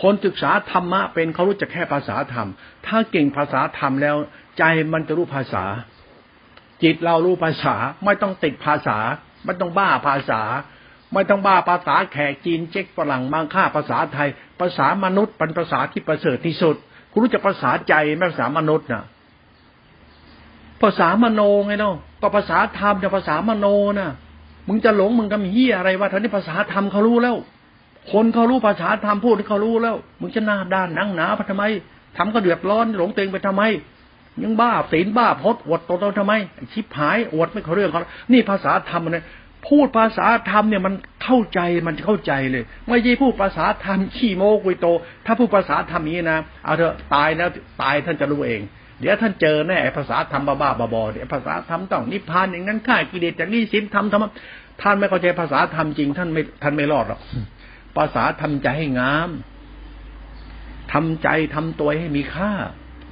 คนศึกษาธรรมะเป็นเขารู้จักแค่ภาษาธรรม ถ้าเก่งภาษาธรรมแล้ว ใจมันจะรู้ภาษา จิตเรารู้ภาษาไม่ต้องติดภาษา ไม่ต้องบ้าภาษา ไม่ต้องบ้าภาษาแขกจีนเจ๊กฝรั่งมังค่าภาษาไทย ภาษามนุษย์เป็นภาษาที่ประเสริฐที่สุด คุณรู้จักภาษาใจไม่ภาษามนุษย์นะภาษามโนไงเนาะก็ภาษาธรรมแต่ภาษามโนนะมึงจะหลงมึงทำเฮี้ยอะไรวะท่านี้ภาษาธรรมเขารู้แล้ว คนเขารู้ภาษาธรรมพูดที่เขารู้แล้ว มึงจะหน้าด้านนั่งหนาไปทำไมทำก็เดือดร้อนหลงเตงไปทำไม ยังบ้าศีลบ้าพดอวดตัวเราทำไมชิบหายอวดไม่เขาเรื่องเขานี่ภาษาธรรมเนี่ยพูดภาษาธรรมเนี่ยมันเข้าใจมันเข้าใจเลยไม่ใช่พูดภาษาธรรมขี้โมกุยโต ถ้าพูดภาษาธรรมนี้นะเอาเถอะตายแล้วตายท่านจะรู้เอง เดี๋ยวท่านเจอแน่ภาษาธรรมบ้าบ้าบอเดี๋ยวภาษาธรรมต้องนิพพานอย่างนั้นข่ากิเลสจากนี้สินธรรมธรรมท่านไม่เข้าใจภาษาธรรมจริงท่านไม่ท่านไม่รอดหรอก ภาษาทำใจให้งามทำใจทำตัวให้มีค่า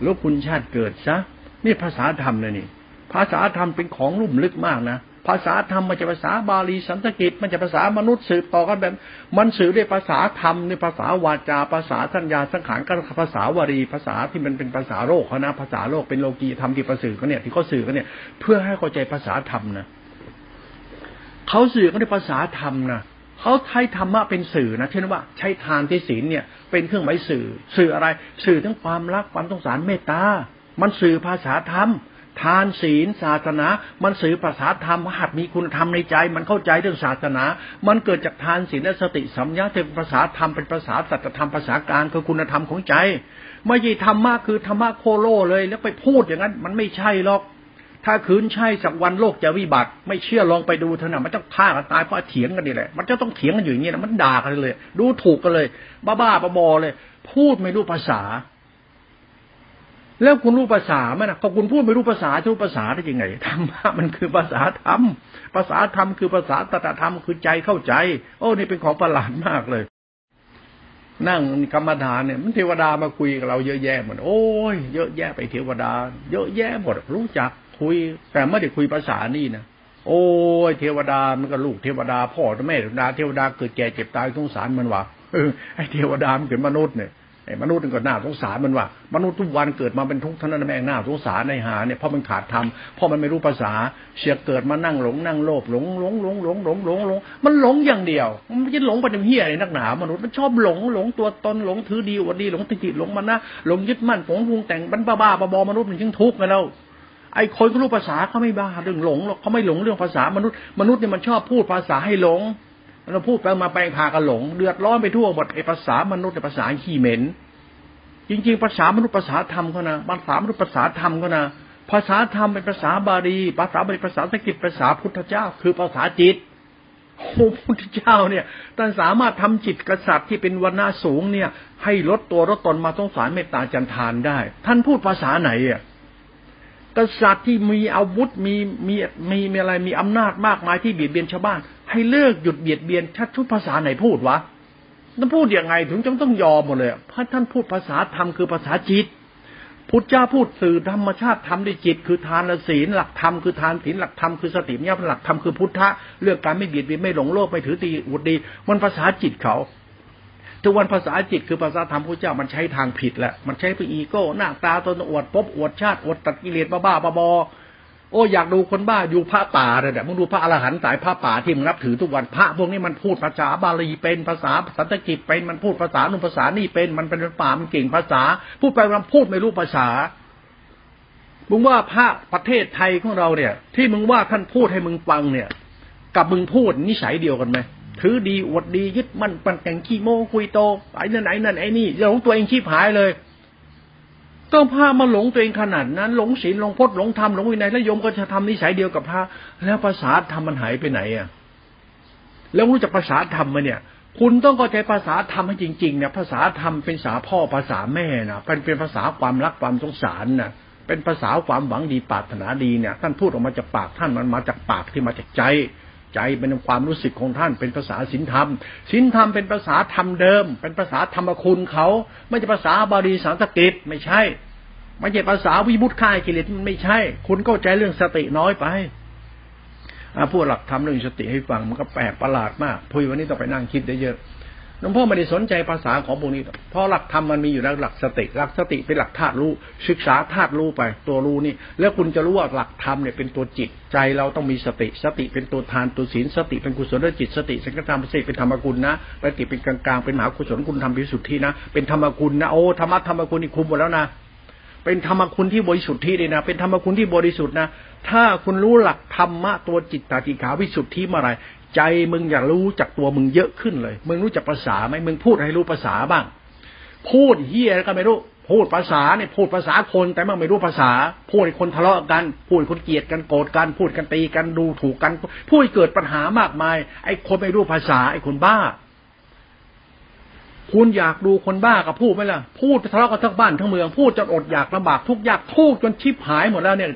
แล้วคุณชาติเกิดซะนี่ภาษาธรรมนะนี่ ภาษาธรรมเป็นของลุ่มลึกมากนะภาษาธรรมมันจะภาษาบาลีสันสกฤตมันจะภาษามนุษย์สืบต่อกันแบบมันสื่อด้วยภาษาธรรมในภาษาวาจา ภาษาสัญญาสังขารก็ภาษาวารี ภาษาที่มันเป็นภาษาโลกเขานะภาษาโลกเป็นโลกีธรรมที่ประสื่อเขาเนี่ยที่เขาสื่อเขาเนี่ย เพื่อให้เข้าใจภาษาธรรมนะเขาสื่อกันด้วยภาษาธรรมนะ เขาใช้ธรรมะเป็นสื่อนะเช่นว่าใช้ทานที่ศีลเนี่ย เป็นเครื่องหมายสื่อ สื่ออะไร สื่อทั้งความรักความสงสารเมตตา มันสื่อภาษาธรรม ทานศีล ศาสนา มันสื่อภาษาธรรมหัดมีคุณธรรมในใจ มันเข้าใจเรื่องศาสนา มันเกิดจากทานศีลและสติสัมยาเป็นภาษาธรรมเป็นภาษาสัจธรรมภาษากลางคือคุณธรรมของใจ ไม่ใช่ธรรมะคือธรรมะโคโลเลยแล้วไปพูดอย่างนั้น มันไม่ใช่หรอก ถ้าคืนใช่สักวันโลกจะวิบัติ ไม่เชื่อลองไปดูเถอะนะมันต้องฆ่ากันตายเพราะเถียงกันนี่แหละ มันจะต้องเถียงกันอยู่อย่างนี้นะมันด่ากันเลย ดูถูกกันเลย บ้าบ้าบอเลย พูดไม่รู้ภาษา แล้วคุณรู้ภาษาไหมนะก็คุณพูดไม่รู้ภาษาจะรู้ภาษาได้ยังไงธรรมะมันคือภาษาธรรม ภาษาธรรมคือภาษาตถธรรมคือใจเข้าใจ โอ้นี่เป็นของประหลาดมากเลยนั่งกรรมฐานเนี่ยมันเทวดามาคุยกับเราเยอะแยะหมดโอ้ยเยอะแยะไปเทวดา เยอะแยะหมดรู้จัก คุย แต่ไม่ได้คุยภาษานี่นะโอ้ยเทวดามันก็ลูกเทวดาพ่อแม่เทวดาเทวดาเกิดแก่เจ็บตายสงสารมันวะเออไอเทวดามันเกิดมนุษย์เนี่ยไอ้มนุษย์มันก็น่าสงสารมันว่ามนุษย์ทุกวันเกิดมาเป็นทุกข์ท่านั้นแม่งน่าสงสารในหาเนี่ยเพราะมันขาดธรรมเพราะมันไม่รู้ภาษาเสียเกิดมานั่งหลงนั่งโลภหลงหลงหลงหลงหลงหลงหลงมันหลงอย่างเดียว มันจะหลงไปเป็นเฮียอะไรนักหนามนุษย์มันชอบหลงหลงตัวตนหลงถือดีวันดีหลงติจิตหลงมันนะหลงยึดมั่นผงพุงแต่งบ้าบ้าบอมนุษย์มันจึงทุกข์ไงเรา ไอ้คนก็รู้ภาษาเขาไม่บ้าเรื่องหลงหรอกเขาไม่หลงเรื่องภาษามนุษย์มนุษย์เนี่ยมันชอบพูดภาษาให้หลงเราพูดไปมาไปพากันหลงเดือดร้อนไปทั่วหมดไอ้ภาษามนุษย์ภาษาขี้เหม็น จริง ๆ ภาษามนุษย์ภาษาธรรมเขานะภาษามนุษย์ภาษาธรรมเขานะภาษาธรรมเป็นภาษาบาลีภาษาบาลีภาษาสกิตภาษาพุทธเจ้า คือภาษาจิตโอ้พุทธเจ้าเนี่ยท่านสามารถทำจิตกษัตริย์ที่เป็นวันนาสูงเนี่ย ให้ลดตัวลดตนมาสงสารเมตตาจันทานได้ ท่านพูดภาษาไหนอะ กษัตริย์ที่มีอาวุธมีมีมีมีอะไรมีอำนาจมากมายที่เบียดเบียนชาวบ้าน ให้เลิกหยุดเบียดเบียนชัดชุดภาษาไหนพูดวะต้องพูดยังไงถึงจงต้องยอมหมดเลยพระท่านพูดภาษาธรรมคือภาษาจิตพุทธเจ้าพูดสื่อธรรมชาติธรรมด้วยจิต คือทานศีลหลักธรรมคือทานศีลหลักธรรมคือสติเนี่ยหลักธรรมคือพุทธะเรื่องการไม่เบียดเบียนไม่หลงโลกไม่ถือตีอุดดี มันภาษาจิตเขา ทุกวันภาษาจิตคือภาษาธรรมพระเจ้ามันใช้ทางผิดแหละมันใช้เพื่ออีโก้หน้าตาตนอวดปบอวดชาติอวดตัดกิเลสบ้าบ้าบอโอ้อยากดูคนบ้าอยู่พระป่าเลยแต่มึงดูพระอรหันต์สายพระป่าที่มึงนับถือทุกวันพระพวกนี้มันพูดภาษาบาลีเป็นภาษาสันสกิตเป็นมันพูดภาษานุภาษานี่เป็นมันเป็นป่ามันเก่งภาษา พูดไปมันพูดไม่รู้ภาษามึงว่าพระประเทศไทยของเราเนี่ย ที่มึงว่าท่านพูดให้มึงฟังเนี่ย กับมึงพูดนิสัยเดียวกันไหม ถือดีอวดดียึดมั่นปันแต่งขี้โม้คุยโตไอ้นั่นไอ้นั่นไอ้นี่หลงตัวเองชีพหายเลย ต้องพามาหลงตัวเองขนาดนั้น หลงศีลหลงพจน์หลงธรรมหลงวินัยแล้วโยมก็จะทำนิสัยเดียวกับพระแล้วภาษาธรรมมันหายไปไหนอะ แล้วรู้จักภาษาธรรมมาเนี่ย คุณต้องเข้าใจภาษาธรรมให้จริงๆเนี่ยภาษาธรรมเป็นภาษาพ่อภาษาแม่นะเป็นเป็นภาษาความรักความสงสารนะเป็นภาษาความหวังดีปรารถนาดีเนี่ยท่านพูดออกมาจากปากท่านมันมาจากปากที่มาจากใจ ใจเป็นความรู้สึกของท่านเป็นภาษาศีลธรรมศีลธรรมเป็นภาษาธรรมเดิม เป็นภาษาธรรมคุณเขาไม่ใช่ภาษาบาลีสันสกฤตไม่ใช่ ไม่ใช่ภาษาวิมุตค่ายกิเลสมันไม่ใช่ คุณเข้าใจเรื่องสติน้อยไปอาพูดหลักธรรมเรื่องสติให้ฟังมันก็แปลกประหลาดมากพุยวันนี้ต้องไปนั่งคิดได้เยอะ หลวงพ่อไม่ได้สนใจภาษาของพวกนี้เพราะหลักธรรมมันมีอยู่แล้วหลักสติ หลักสติเป็นหลักธาตุรู้ศึกษาธาตุรู้ไป ตัวรู้นี่ แล้วคุณจะรู้ว่าหลักธรรมเนี่ยเป็นตัวจิตใจเราต้องมีสติ สติเป็นตัวทานตัวศีลสติเป็นกุศลจิตสติสังกัตธรรมสติเป็นธรรมกุลนะสติเป็นกลางๆเป็นมหากุศลคุณทำพิสุทธินะเป็นธรรมกุลนะโอ้ธรรมะธรรมกุลนี่คุมหมดแล้วนะเป็นธรรมคุณที่บริสุทธิ์ที่เลยนะ เป็นธรรมคุณที่บริสุทธิ์นะ ถ้าคุณรู้หลักธรรมะตัวจิตตติขาวิสุทธิเมื่อไร ใจมึงอยากรู้จักตัวมึงเยอะขึ้นเลย มึงรู้จักภาษาไหมมึงพูดให้รู้ภาษาบ้าง พูดเฮียก็ไม่รู้ พูดภาษาเนี่ยพูดภาษาคนแต่มึงไม่รู้ภาษา พูดให้คนทะเลาะกัน พูดให้คนเกลียดกันโกรธกัน พูดกันตีกันดูถูกกัน พูดเกิดปัญหามากมาย ไอ้คนไม่รู้ภาษา ไอ้คนบ้า คุณอยากดูคนบ้ากับพูดไหมล่ะ พูดทะเลาะกันทั้งบ้านทั้งเมือง พูดจนอดอยากลำบากทุกยากทุกจนชิบหายหมดแล้วเนี่ย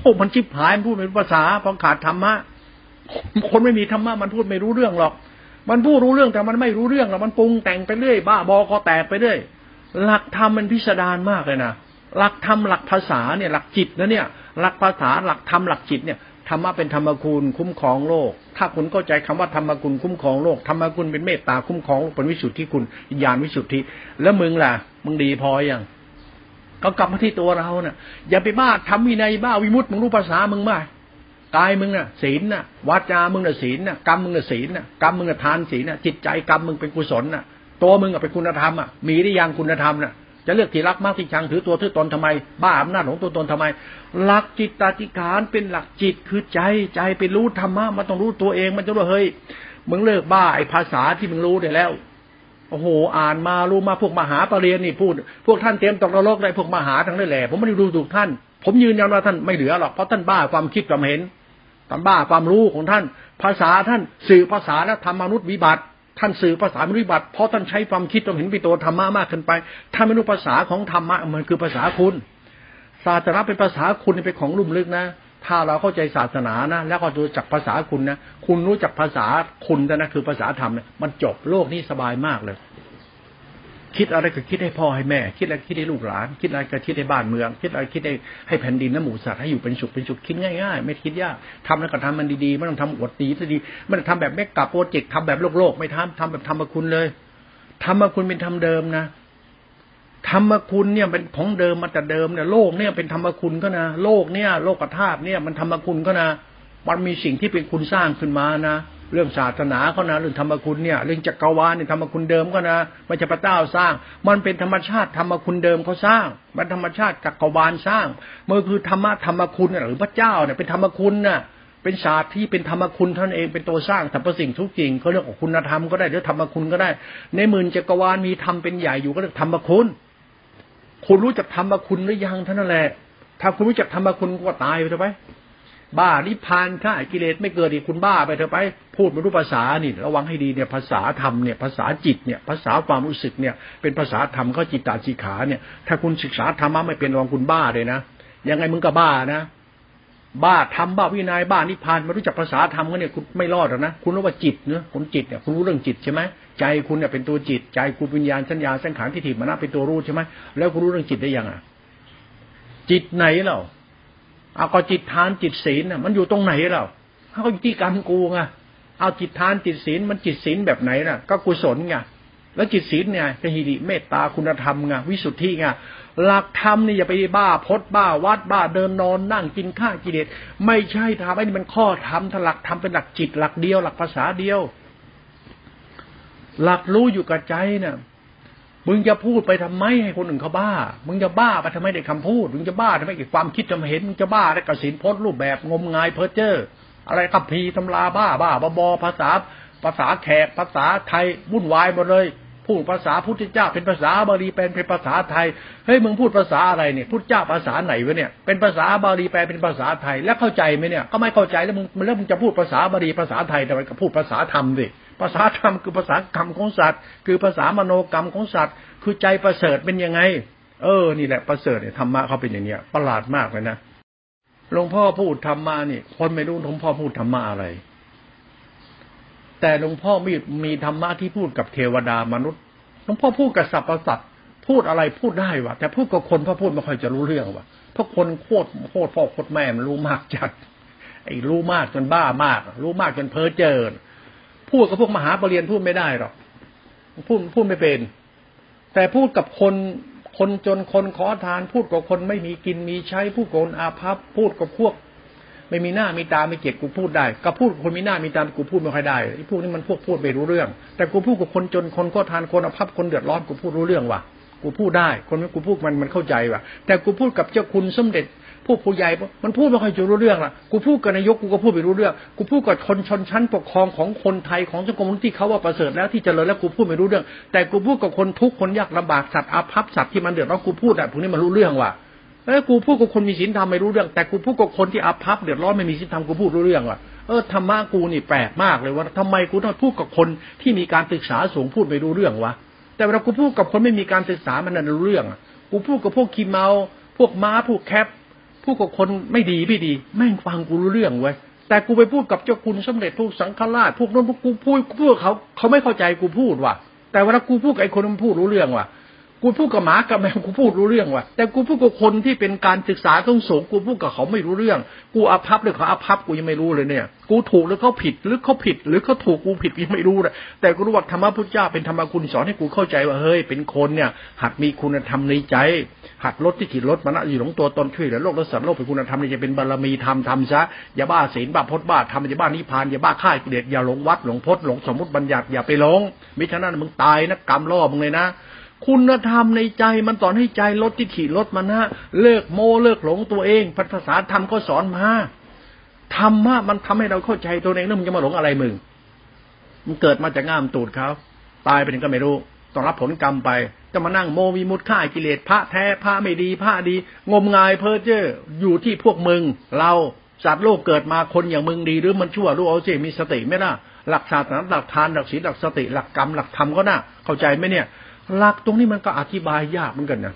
โอ้มันชิบหายพูดไม่รู้ภาษาเพราะขาดธรรมะ คนไม่มีธรรมะมันพูดไม่รู้เรื่องหรอก มันพูดรู้เรื่องแต่มันไม่รู้เรื่องหรอกมันปรุงแต่งไปเรื่อยบ้าบอก็แตกไปเรื่อยหลักธรรมมันพิสดารมากเลยนะหลักธรรมหลักภาษาเนี่ยหลักจิตนะเนี่ย หลักภาษาหลักธรรมหลักจิตเนี่ยธรรมะเป็นธรรมคุณคุ้มครองโลก ถ้าคุณเข้าใจคำว่าธรรมคุณคุ้มครองโลกธรรมคุณเป็นเมตตาคุ้มครองเป็นวิสุทธิคุณญาณวิสุทธิ แล้วมึงล่ะ มึงดีพออย่างก็กลับมาที่ตัวเราเนะ่ะอย่าไปบ้าทำวินัยบ้าวิมุตต์มึงรู้ภาษามึงบ้ากายมึงน่ะศีลน่ะวาจามึงน่ะศีลน่ะกรรมมึงน่ะศีลน่ะกรรมมึงน่ะทานศีลน่ะจิตใจกรรมมึงเป็นกุศลน่ะตัวมึงอะเป็นคุณธรรมอะมีได้ยังคุณธรรมน่ะจะเลือกที่รักมากที่ชังถือตัวถือตนทำไม บ้าอำนาจของตัวตนทำไม หลักจิตตติการ เป็นหลักจิตคือใจใจเป็นรู้ธรรมะมันต้องรู้ตัวเองมันจะรู้เฮ้ยมึงเลิกบ้าไอ้ภาษาที่มึงรู้ได้แล้วโอ้โหอ่านมารู้มาพวกมหาปรริญญานี่พูด พวกท่านเตรียมตกนรกได้พวกมหาทั้งนั้นแหละผมไม่ได้ดูถูกท่าน ผมยืนยันว่าท่านไม่เหลือหรอกเพราะท่านบ้าความคิดความเห็น ท่านบ้าความรู้ของท่าน ภาษาท่านสื่อภาษาและทำมนุษย์วิบัติ ท่านสื่อภาษาไม่รู้บัติ เพราะท่านใช้ความคิดต้องเห็นป็นตัวธรรมะมากเกินไปท่านไม่รู้ภาษาของธรรมะมันคือภาษาคุณศาสนาเป็นภาษาคุณเป็นของลุ่มลึกนะ ถ้าเราเข้าใจศาสนานะ แล้วก็รู้จักภาษาคุณนะ คุณรู้จักภาษาคุณนะคือภาษาธรรมมันจบโลกนี้สบายมากเลย คิดอะไรก็คิดให้พ่อให้แม่ คิดอะไรคิดให้ลูกหลาน คิดอะไรก็คิดให้บ้านเมือง คิดอะไรคิดให้ให้แผ่นดินและหมู่สัตว์ให้อยู่เป็นสุขเป็นสุขคิดง่ายๆ ไม่คิดยากทำแล้วก็ทำมันดีๆไม่ต้องทำอวดดีซะดีไม่ต้องทำแบบแม่กับโปรเจกต์ทำแบบโลกโลกไม่ทำทำแบบธรรมคุณเลยธรรมคุณเป็นธรรมเดิมนะธรรมคุณเนี่ยเป็นของเดิมมาแต่เดิมเนี่ยโลกเนี่ยเป็นธรรมคุณก็นะโลกเนี่ย โลกธาตุเนี่ยมันธรรมคุณก็นะมันมีสิ่งที่เป็นคุณสร้างขึ้นมานะ เรื่องศาสนาเขานะเรื่องธรรมคุณเนี่ยเรื่องจักรวาลเนี่ยธรรมคุณเดิมก็นะไม่ใช่พระเจ้าสร้าง มันเป็นธรรมชาติธรรมคุณเดิมเขาสร้าง มันธรรมชาติจักรวาลสร้างมันคือธรรมะธรรมคุณหรือพระเจ้าเนี่ยเป็นธรรมคุณน่ะเป็นศาสตร์ที่เป็นธรรมคุณท่านเองเป็นตัวสร้างสรรพสิ่งทุกสิ่งเขาเรียกว่าคุณธรรมก็ได้หรือธรรมคุณก็ได้ ในหมื่นจักรวาลมีธรรมเป็นใหญ่อยู่ก็เรียกธรรมคุณ คุณรู้จักธรรมคุณหรือยังท่านนั่นแหละถ้าคุณรู้จักธรรมคุณก็ตายไปเถอะไป บ้านิพานฆ่ากิเลสไม่เกิดอีกคุณบ้าไปเถอะไป พูดไม่รู้ภาษานี่ระวังให้ดีเนี่ยภาษาธรรมเนี่ยภาษาจิตเนี่ยภาษาความรู้สึกเนี่ย เป็นภาษาธรรมเขาจิตตาจิขาเนี่ย ถ้าคุณศึกษาธรรมะไม่เป็นรองคุณบ้าเลยนะยังไงมึงก็บ้านะบ้าทำบ้าวินัยบ้านิพานไม่รู้จักภาษาธรรมก็เนี่ยคุณไม่รอดหรอกนะคุณรู้ว่าจิตเนะคุณจิตเนี่ยคุณรู้เรื่องจิตใช่ไหมใจคุณเนี่ยเป็นตัวจิต ใจคุณวิญญาณสัญญาสังขารที่ถิมานะเป็นตัวรู้ใช่ไหมแล้วคุณรู้เรื่องจิตได้ยังอะจิตไหนเรา เอาก็จิตทานจิตศีลน่ะ มันอยู่ตรงไหนเราเขาอยู่ที่กรรมกูไงเอาจิตทานจิตศีลมันจิตศีลแบบไหนน่ะ ก็กุศลไงแล้วจิตศีลเนี่ยกหิริเมตตาคุณธรรมไงวิสุทธิไงหลักธรรมนี่อย่าไปบ้าพดบ้าวัดบ้าเดินนอนนั่งกินข้ากิเลสไม่ใช่ทำไอ้นี่มันข้อธรรมถ้าหลักธรรมเป็นหลักจิตหลักเดียว หลักภาษาเดียว หลักรู้อยู่กับใจเนี่ย มึงจะพูดไปทำไมให้คนอื่นเขาบ้า มึงจะบ้าไปทำไมได้คำพูด มึงจะบ้าทำไมกับความคิดจำเห็น มึงจะบ้าได้กับสินพจน์รูปแบบงมงายเพ้อเจ้อ อะไรกับพีตำราบ้าบ้าบอภาษา ภาษาแขก ภาษาไทยวุ่นวายหมดเลย พูดภาษาพุทธเจ้า เป็นภาษาบาลีแปลเป็นภาษาไทย เฮ้ยมึงพูดภาษาอะไรเนี่ย พุทธเจ้าภาษาไหนวะเนี่ย เป็นภาษาบาลีแปลเป็นภาษาไทย แล้วเข้าใจไหมเนี่ย ก็ไม่เข้าใจแล้วมึงแล้วมึงจะพูดภาษาบาลีภาษาไทยทำไมก็พูดภาษาธรรมสิ ภาษาธรรมคือภาษากรรมของสัตว์ คือภาษามโนกรรมของสัตว์ คือใจประเสริฐเป็นยังไง เออ นี่แหละประเสริฐเนี่ยธรรมะเขาเป็นอย่างเนี้ยประหลาดมากเลยนะหลวงพ่อพูดธรรมะนี่คนไม่รู้หลวงพ่อพูดธรรมะอะไร แต่หลวงพ่อมีมีธรรมะที่พูดกับเทวดามนุษย์หลวงพ่อพูดกับสรรพสัตว์พูดอะไรพูดได้วะแต่พูดกับคนพ่อพูดไม่ค่อยจะรู้เรื่องวะเพราะคนโคตรโคตรพ่อโคตรแม่มันรู้มากจัดไอ้รู้มากจนบ้ามาก รู้มากจนเพ้อเจิญ พูดกับพวกมหาปรริญญาพูดไม่ได้หรอกพูดพูดไม่เป็น แต่พูดกับคนคนจนคนขอทาน พูดกับคนไม่มีกินมีใช้ พูดกับคนอาภัพพูดกับพวก ไม่มีหน้ามีตาไม่เกียรติกูพูดได้ก็พูดคนมีหน้ามีตากูพูดไม่ค่อยได้ไอ้พวกนี้มันพวกพูดไม่รู้เรื่อง แต่กูพูดกับคนจนคนก็ทานคนอาภัพคนเดือดร้อนกูพูดรู้เรื่องว่ะกูพูดได้ คนนี้กูพูดมันมันเข้าใจว่ะ แต่กูพูดกับเจ้าคุณสมเด็จ วกผู้ใหญ่มันพูดไม่ค่อยจะรู้เรื่องล่ะกูพูดกับนายกกูก็พูดไม่รู้เรื่อง กูพูดกับคนชนชั้นปกครองของคนไทยของสังคมที่เขาว่าประเสริฐแล้วที่เจริญแล้วกูพูดไม่รู้เรื่อง แต่กูพูดกับคนทุกคนยากลำบากสัตว์อาภัพสัตว์ที่มันเดือดร้อนกูพูดอะพวกนี้มันรู้เรื่องว่ะเออกูพูดกับคนมีศีลธรรมไม่รู้เรื่อง แต่กูพูดกับคนที่อาภัพเดือดร้อนไม่มีศีลธรรมกูพูดรู้เรื่องว่ะเออธรรมะกูนี่แปลกมากเลยว่าทำไมกูต้องพูดกับคนที่มีการศึกษาสูงพูดไม่รู้เรื่องวะแต่เวลากูพูดกับคนไม่มีการศึกษามันนั่นรู้เรื่องกูพูดกับพวกคีเมา พวกม้าพวกแคป พูดกับคนไม่ดีไม่ดี แม่งฟังกูรู้เรื่องเว้ยแต่กูไปพูดกับเจ้าคุณสมเด็จพวกสังฆราชพวกนั้นพวกกูพูดพวกเขาเขาไม่เข้าใจกูพูดว่ะแต่เวลากูพูดกับไอ้คนมันพูดรู้เรื่องว่ะ กูพูดกับหมากับแมวกูพูดรู้เรื่องว่ะ แต่กูพูดกับคนที่เป็นการศึกษาต้องสูงกูพูดกับเขาไม่รู้เรื่อง กูอภัพหรือเขาอภัพกูยังไม่รู้เลยเนี่ย กูถูกหรือเขาผิดหรือเขาผิด หรือเขาถูกกูผิดยังไม่รู้เลยแต่กูรู้ว่าธรรมะพุทธเจ้าเป็นธรรมคุณสอนให้กูเข้าใจว่าเฮ้ยเป็นคนเนี่ย หัดมีคุณธรรมในใจ หัดลดที่ขีดลดมานะอยู่ของตัวตนช่วยเหลือโลกและสัตว์โลกเป็นคุณธรรมในใจเป็นบารมีธรรมทำซะอย่าบ้าศีลบ้าพจน์บ้าธรรมอย่าบ้านิพานอย่าบ้าข่ายเดชอย่าหลงวัดหลงพจน์หลงสมมติบัญญัติอย่าไปหลงมิฉะนั้นมึงตายนะกรรมล่อมึงเลยนะ คุณธรรมในใจมันสอนให้ใจลดที่ขี่ลดมานะเลิกโมเลิกหลงตัวเองภาษาธรรมก็สอนมาธรรมะมันทำให้เราเข้าใจตัวเองแล้วมึงจะมาหลงอะไรมึงมันเกิดมาจากง่ามตูดเขาตายไปถึงก็ไม่รู้ต้องรับผลกรรมไปจะมานั่งโมมีมุดฆ่ากิเลสพระแท้พระไม่ดีพระดี งมงายเพ้อเจ้ออยู่ที่พวกมึง เราสัตว์โลกเกิดมาคนอย่างมึงดีหรือมันชั่วรู้เอาสิมีสติไหมล่ะ หลักศาสนาหลักทานหลักศีลหลักสติหลักกรรมหลักธรรมก็น่าเข้าใจไหมเนี่ย หลักตรงนี้มันก็อธิบายยากเหมือนกันนะ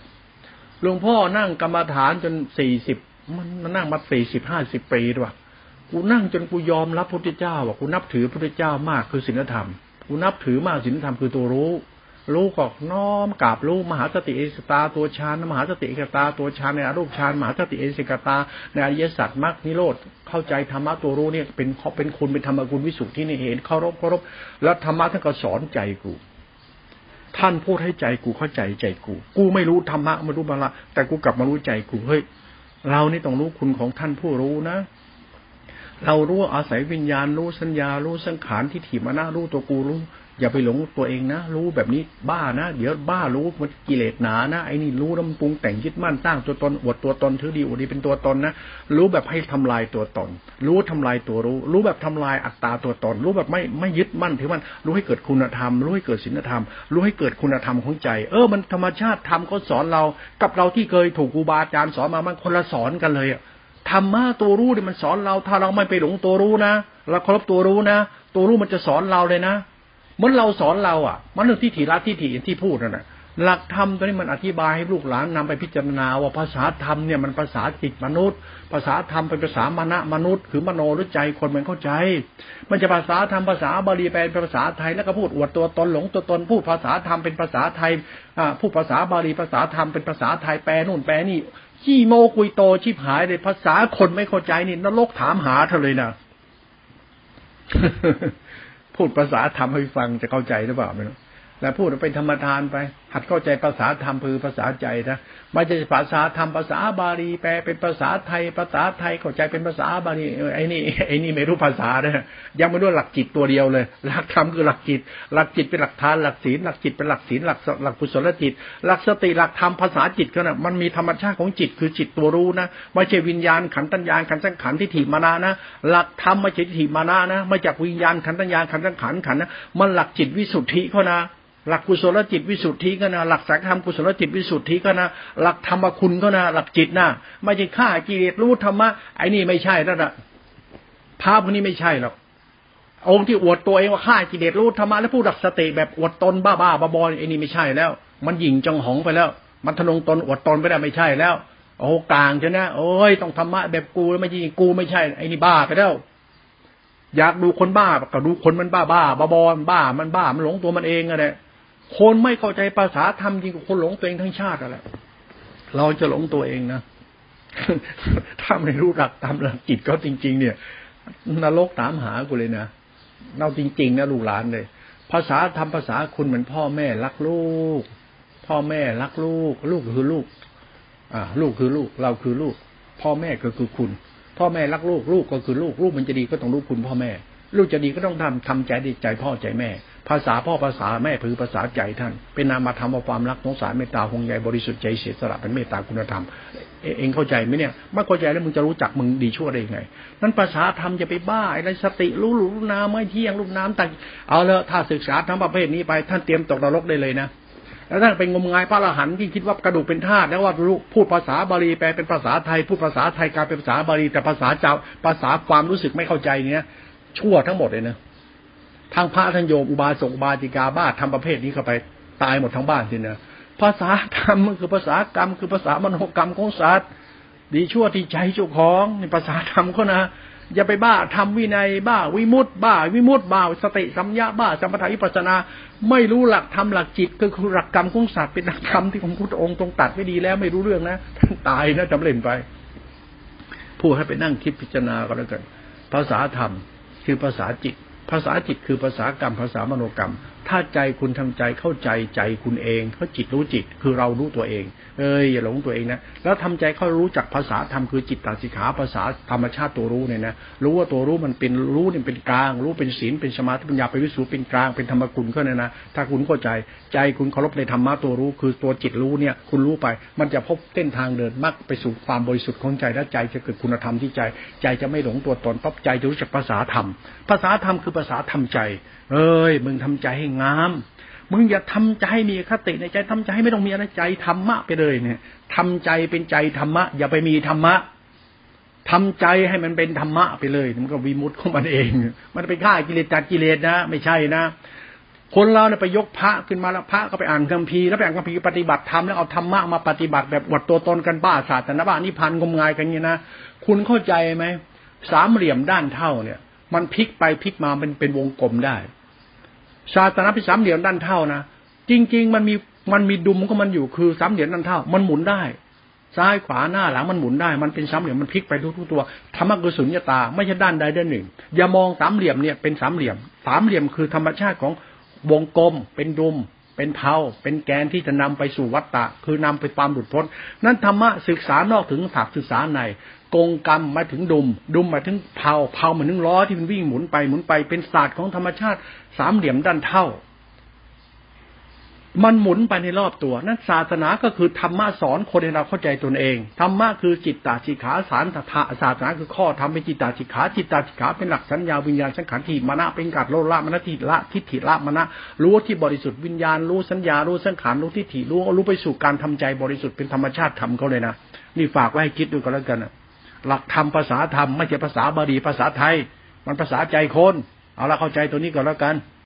หลวงพ่อนั่งกรรมฐานจนสี่สิบมันมันนั่งมาสี่สิบห้าสิบปีด้วยกูนั่งจนกูยอมรับพุทธเจ้าว่ากูนับถือพุทธเจ้ามากคือศีลธรรมกูนับถือมากศีลธรรมคือตัวรู้ รู้ก็น้อมกราบรู้มหาสติเอสตาตัวฌานมหาสติเอกตาตัวฌานในอรูปฌานมหาสติเอสิกตาในอริยสัจมรรคนิโรธเข้าใจธรรมะตัวรู้เนี่ยเป็นเป็นคุณเป็นธรรมกุลวิสุทธินี่เห็นเคารพเคารพแล้วธรรมะท่านก็สอนใจกู ท่านพูดให้ใจกูเข้าใจใจกู กูไม่รู้ธรรมะไม่รู้บาละแต่กูกลับมารู้ใจกูเฮ้ยเรานี่ต้องรู้คุณของท่านผู้รู้นะ เรารู้อาศัยวิญญาณรู้สัญญารู้สังขารที่ถีมานะรู้ตัวกูรู้ อย่าไปหลงตัวเองนะ รู้แบบนี้บ้านะเดี๋ยวบ้ารู้มันกิเลสหนานะไอ้นี่รู้แล้วมันปรุงแต่งยึดมั่นตั้างตัวตนอวดตัวตนถือดีอวดดีเป็นตัวตนนะรู้แบบให้ทำลายตัวตน รู้ทำลายตัวรู้ รู้แบบทำลายอัตตาตัวตน รู้แบบไม่ไม่ยึดมั่นถือมันรู้ให้เกิดคุณธรรม รู้ให้เกิดศีลธรรม รู้ให้เกิดคุณธรรมของใจ เออมันธรรมชาติธรรมเขาสอนเรา กับเราที่เคยถูกครูบาอาจารย์สอนมามันคนละสอนกันเลยอะธรรมะตัวรู้เนี่ยมันสอนเรา ถ้าเราไม่ไปหลงตัวรู้นะเราเคารพตัวรู้นะตัวรู้มันจะสอนเราเลยนะ เหมือนเราสอนเราอะ มันเรื่องที่ถีรัที่ถีที่พูดนั่นแหะหลักธรรมตัวนี้มันอธิบายให้ลูกหลานนำไปพิจารณาว่าภาษาธรรมเนี่ยมันภาษาจิตมนุษย์ ภาษาธรรมเป็นภาษามณะมนุษย์ คือมโนหรือใจคนมันเข้าใจ มันจะภาษาธรรมภาษาบาลีแปลเป็นภาษาไทยแล้วก็พูดอวดตัวตนหลงตัวตนพูดภาษาธรรมเป็นภาษาไทยอ่าพูดภาษาบาลีภาษาธรรมเป็นภาษาไทยแปลนู่นแปลนี่ขี้โมกุยโตชิบหายเลยภาษาคนไม่เข้าใจนี่นรกถามหาเธอเลยนะ พูดภาษาธรรมให้ฟังจะเข้าใจหรือเปล่าไม่รู้แล้วพูดไปธรรมทานไป หัดเข้าใจภาษาธรรมคือภาษาใจนะไม่ใช่ภาษาธรรมภาษาบาลีแปลเป็นภาษาไทย ภาษาไทยเข้าใจเป็นภาษาบาลีไอ้นี่ไอ้นี่ไม่รู้ภาษานะยังไม่รู้หลักจิตตัวเดียวเลย หลักธรรมคือหลักจิต หลักจิตเป็นหลักทานหลักศีลหลักจิตเป็นหลักศีลหลักหลักกุศลจิต หลักสติหลักธรรมภาษาจิตก็นะมันมีธรรมชาติของจิตคือจิตตัวรู้นะไม่ใช่วิญญาณขันธ์ตัญญาขันธ์สังขารที่ถี่มานานะ หลักธรรมไม่ใช่ที่ถี่มานานะไม่จากวิญญาณขันธ์ตัญญาขันธ์สังขารขันธ์นะมันหลักจิตวิสุทธิเขานะ หลักกุศลจิตวิสุทธิก็นะหลักสังฆธรรมกุศลจิตวิสุทธิก็นะหลักธรรมคุณก็นะหลักจิตนะไม่ใช่ฆ่ากิเลสรู้ธรรมะไอ้นี่ไม่ใช่แล้วนะพระพวกนี้ไม่ใช่หรอกองค์ที่อวดตัวเองว่าฆ่ากิเลสรู้ธรรมะแล้วพูดหลักสติแบบอวดตนบ้าบ้าบอไอ้นี่ไม่ใช่แล้ว มันหยิ่งจังหองไปแล้ว มันทนงตนอวดตนไปได้ไม่ใช่แล้ว โอ้กลางใช่ไหมโอ้ยต้องธรรมะแบบกูแล้วไม่จริงกูไม่ใช่ไอ้นี่บ้าไปแล้วอยากดูคนบ้าก็ดูคนมันบ้าบ้าบอบอมันบ้ามันบ้ามันหลงตัวมันเองอะเนี่ย คนไม่เข้าใจภาษาธรรมจริงคนหลงตัวเองทั้งชาติอะไรเราจะหลงตัวเองนะถ้าไม่รู้หลักตามหลักจิตก็จริง ๆ เนี่ยนรกถามหากูเลยนะเราจริง ๆ นะลูกหลานเลย ภาษาธรรมภาษาคุณเหมือนพ่อแม่รักลูก พ่อแม่รักลูก ลูกคือลูก อ่า ลูกคือลูก เราคือลูก พ่อแม่ก็คือคุณ พ่อแม่รักลูก ลูกก็คือลูก ลูกมันจะดีก็ต้องรู้คุณพ่อแม่ ลูกจะดีก็ต้องทำทำใจดีใจพ่อใจแม่ ภาษาพ่อภาษาแม่คือภาษาใจท่าน เป็นนามธรรมว่าความรักสงสารเมตตาหงใยบริสุทธิ์ใจเสียสละเป็นเมตตาคุณธรรม เองเข้าใจไหมเนี่ยไม่เข้าใจแล้วมึงจะรู้จักมึงดีชั่วได้ยังไง นั้นภาษาธรรมจะไปบ้าอะไรสติรู้หลูน้ำไม่เที่ยงรูปน้ำแต่เอาละถ้าศึกษาทั้งประเภทนี้ไปท่านเตรียมตกนรกได้เลยนะแล้วท่านเป็นงมงายพระอรหันต์ที่คิดว่ากระดูกเป็นธาตุแล้วว่ารู้พูดภาษาบาลีแปลเป็นภาษาไทยพูดภาษาไทยกลายเป็นภาษาบาลีแต่ภาษาเจ้าภาษาความรู้สึกไม่เข้าใจเนี้ยชั่วทั้งหมดเลยนะ ทางพระท่านโยมอุบาสกบาติกาบ้าทำประเภทนี้เข้าไปตายหมดทั้งบ้านสินะภาษาธรรมมันคือภาษากรรม คือภาษามโนกรรมของสัตว์ดีชั่วที่ใจเจ้าของในภาษาธรรมเขานะอย่าไปบ้าทำวินัยบ้าวิมุตต์บ้า วิมุตต์บ้า สติสัมยาบ้าสัมปทาวิปัสนา ไม่รู้หลักธรรมหลักจิตก็คือหลักกรรมของสัตว์เป็นหลักธรรมที่ของพุทธองค์ตรงตัดไม่ดีแล้วไม่รู้เรื่องนะท่านตายนะจำเล่นไปผู้ให้ไปนั่งคิดพิจารณาก็แล้วกันภาษาธรรมคือภาษาจิต ภาษาจิตคือภาษากรรมภาษามโนกรรม ถ้าใจคุณทำใจเข้าใจใจคุณเองเพราะจิตรู้จิตคือเรารู้ตัวเอง เอ้ยอย่าหลงตัวเองนะแล้วทำใจเขารู้จักภาษาธรรมคือจิตตาสิกขาภาษาธรรมชาติตัวรู้เนี่ยนะรู้ว่าตัวรู้มันเป็นรู้เนี่ยเป็นกลาง รู้เป็นศีลเป็นสมาธิปัญญาเป็นวิสุเป็นกลางเป็นธรรมกุลก็เนี่ยนะถ้าคุณเข้าใจใจคุณเคารพในธรรมะตัวรู้ คือตัวจิตรู้เนี่ยคุณรู้ไป มันจะพบเส้นทางเดินมากไปสู่ความบริสุทธิ์ของใจและใจจะเกิดคุณธรรมที่ใจ ใจจะไม่หลงตัวตนปั๊บใจจะรู้จักภาษาธรรม ภาษาธรรมคือภาษาธรรมใจ เอ้ยมึงทำใจให้งาม มึงอย่าทำใจมีคติในใจทำใจไม่ต้องมีอะไรใจธรรมะไปเลยเนี่ยทำใจเป็นใจธรรมะ อย่าไปมีธรรมะทำใจให้มันเป็นธรรมะไปเลยมันก็วิมุตของมันเอง มันไปฆ่ากิเลสจัดกิเลสนะไม่ใช่นะคนเราเนี่ยไปยกพระขึ้นมาแล้วพระก็ไปอ่านคัมภีร์แล้วไปอ่านคัมภีร์ปฏิบัติธรรมแล้วเอาธรรมะมาปฏิบัติแบบวัดตัวตนกันบ้าศาสตร์นะบ้านิพันธ์งมงายกันเนี่ยนะคุณเข้าใจไหมสามเหลี่ยมด้านเท่าเนี่ย มันพลิกไปพลิกมาเป็นเป็นวงกลมได้ ศาสนาเป็นสามเหลี่ยมด้านเท่านะจริง ๆ มันมีมันมีดุมของมันอยู่คือสามเหลี่ยมด้านเท่า มันหมุนได้ ซ้ายขวาหน้าหลังมันหมุนได้ มันเป็นสามเหลี่ยมมันพลิกไปทุกๆตัวธรรมะกุศลยตา ไม่ใช่ด้านใดด้านหนึ่ง อย่ามองสามเหลี่ยมเนี่ยเป็นสามเหลี่ยม สามเหลี่ยมคือธรรมชาติของวงกลมเป็นดุม เป็นเผาเป็นแกนที่จะนำไปสู่วัตตะ คือนำไปความหลุดพ้น นั้นธรรมะศึกษานอกถึงศาสตร์ศึกษาในกงกรรมมาถึงดุม ดุมมาถึงเผาเผามาถึงล้อที่มันวิ่งหมุนไปหมุนไปเป็นศาสตร์ของธรรมชาติสามเหลี่ยมด้านเท่า มันหมุนไปในรอบตัว นั้นศาสนาก็คือธรรมะสอนคนให้เราเข้าใจตนเอง ธรรมะคือจิตตาจิขาสารถะศาสนาคือข้อทำเป็นจิตตาจิขา จิตตาจิขาเป็นหลักสัญญาวิญญาณสังขารทิมณะเป็นกัดโลละมณฑิละทิฏฐิละมณะรู้ที่บริสุทธิ์วิญญาณรู้สัญญารู้สังขารรู้ทิฏฐิรู้รู้ไปสู่การทำใจบริสุทธิ์เป็นธรรมชาติธรรมเขาเลยนะนี่ฝากไว้ให้คิดด้วยกันแล้วกันหลักธรรมภาษาธรรมไม่ใช่ภาษาบาลีภาษาไทย มันภาษาใจคนเอาละเข้าใจตัวนี้ก่อนแล้วกัน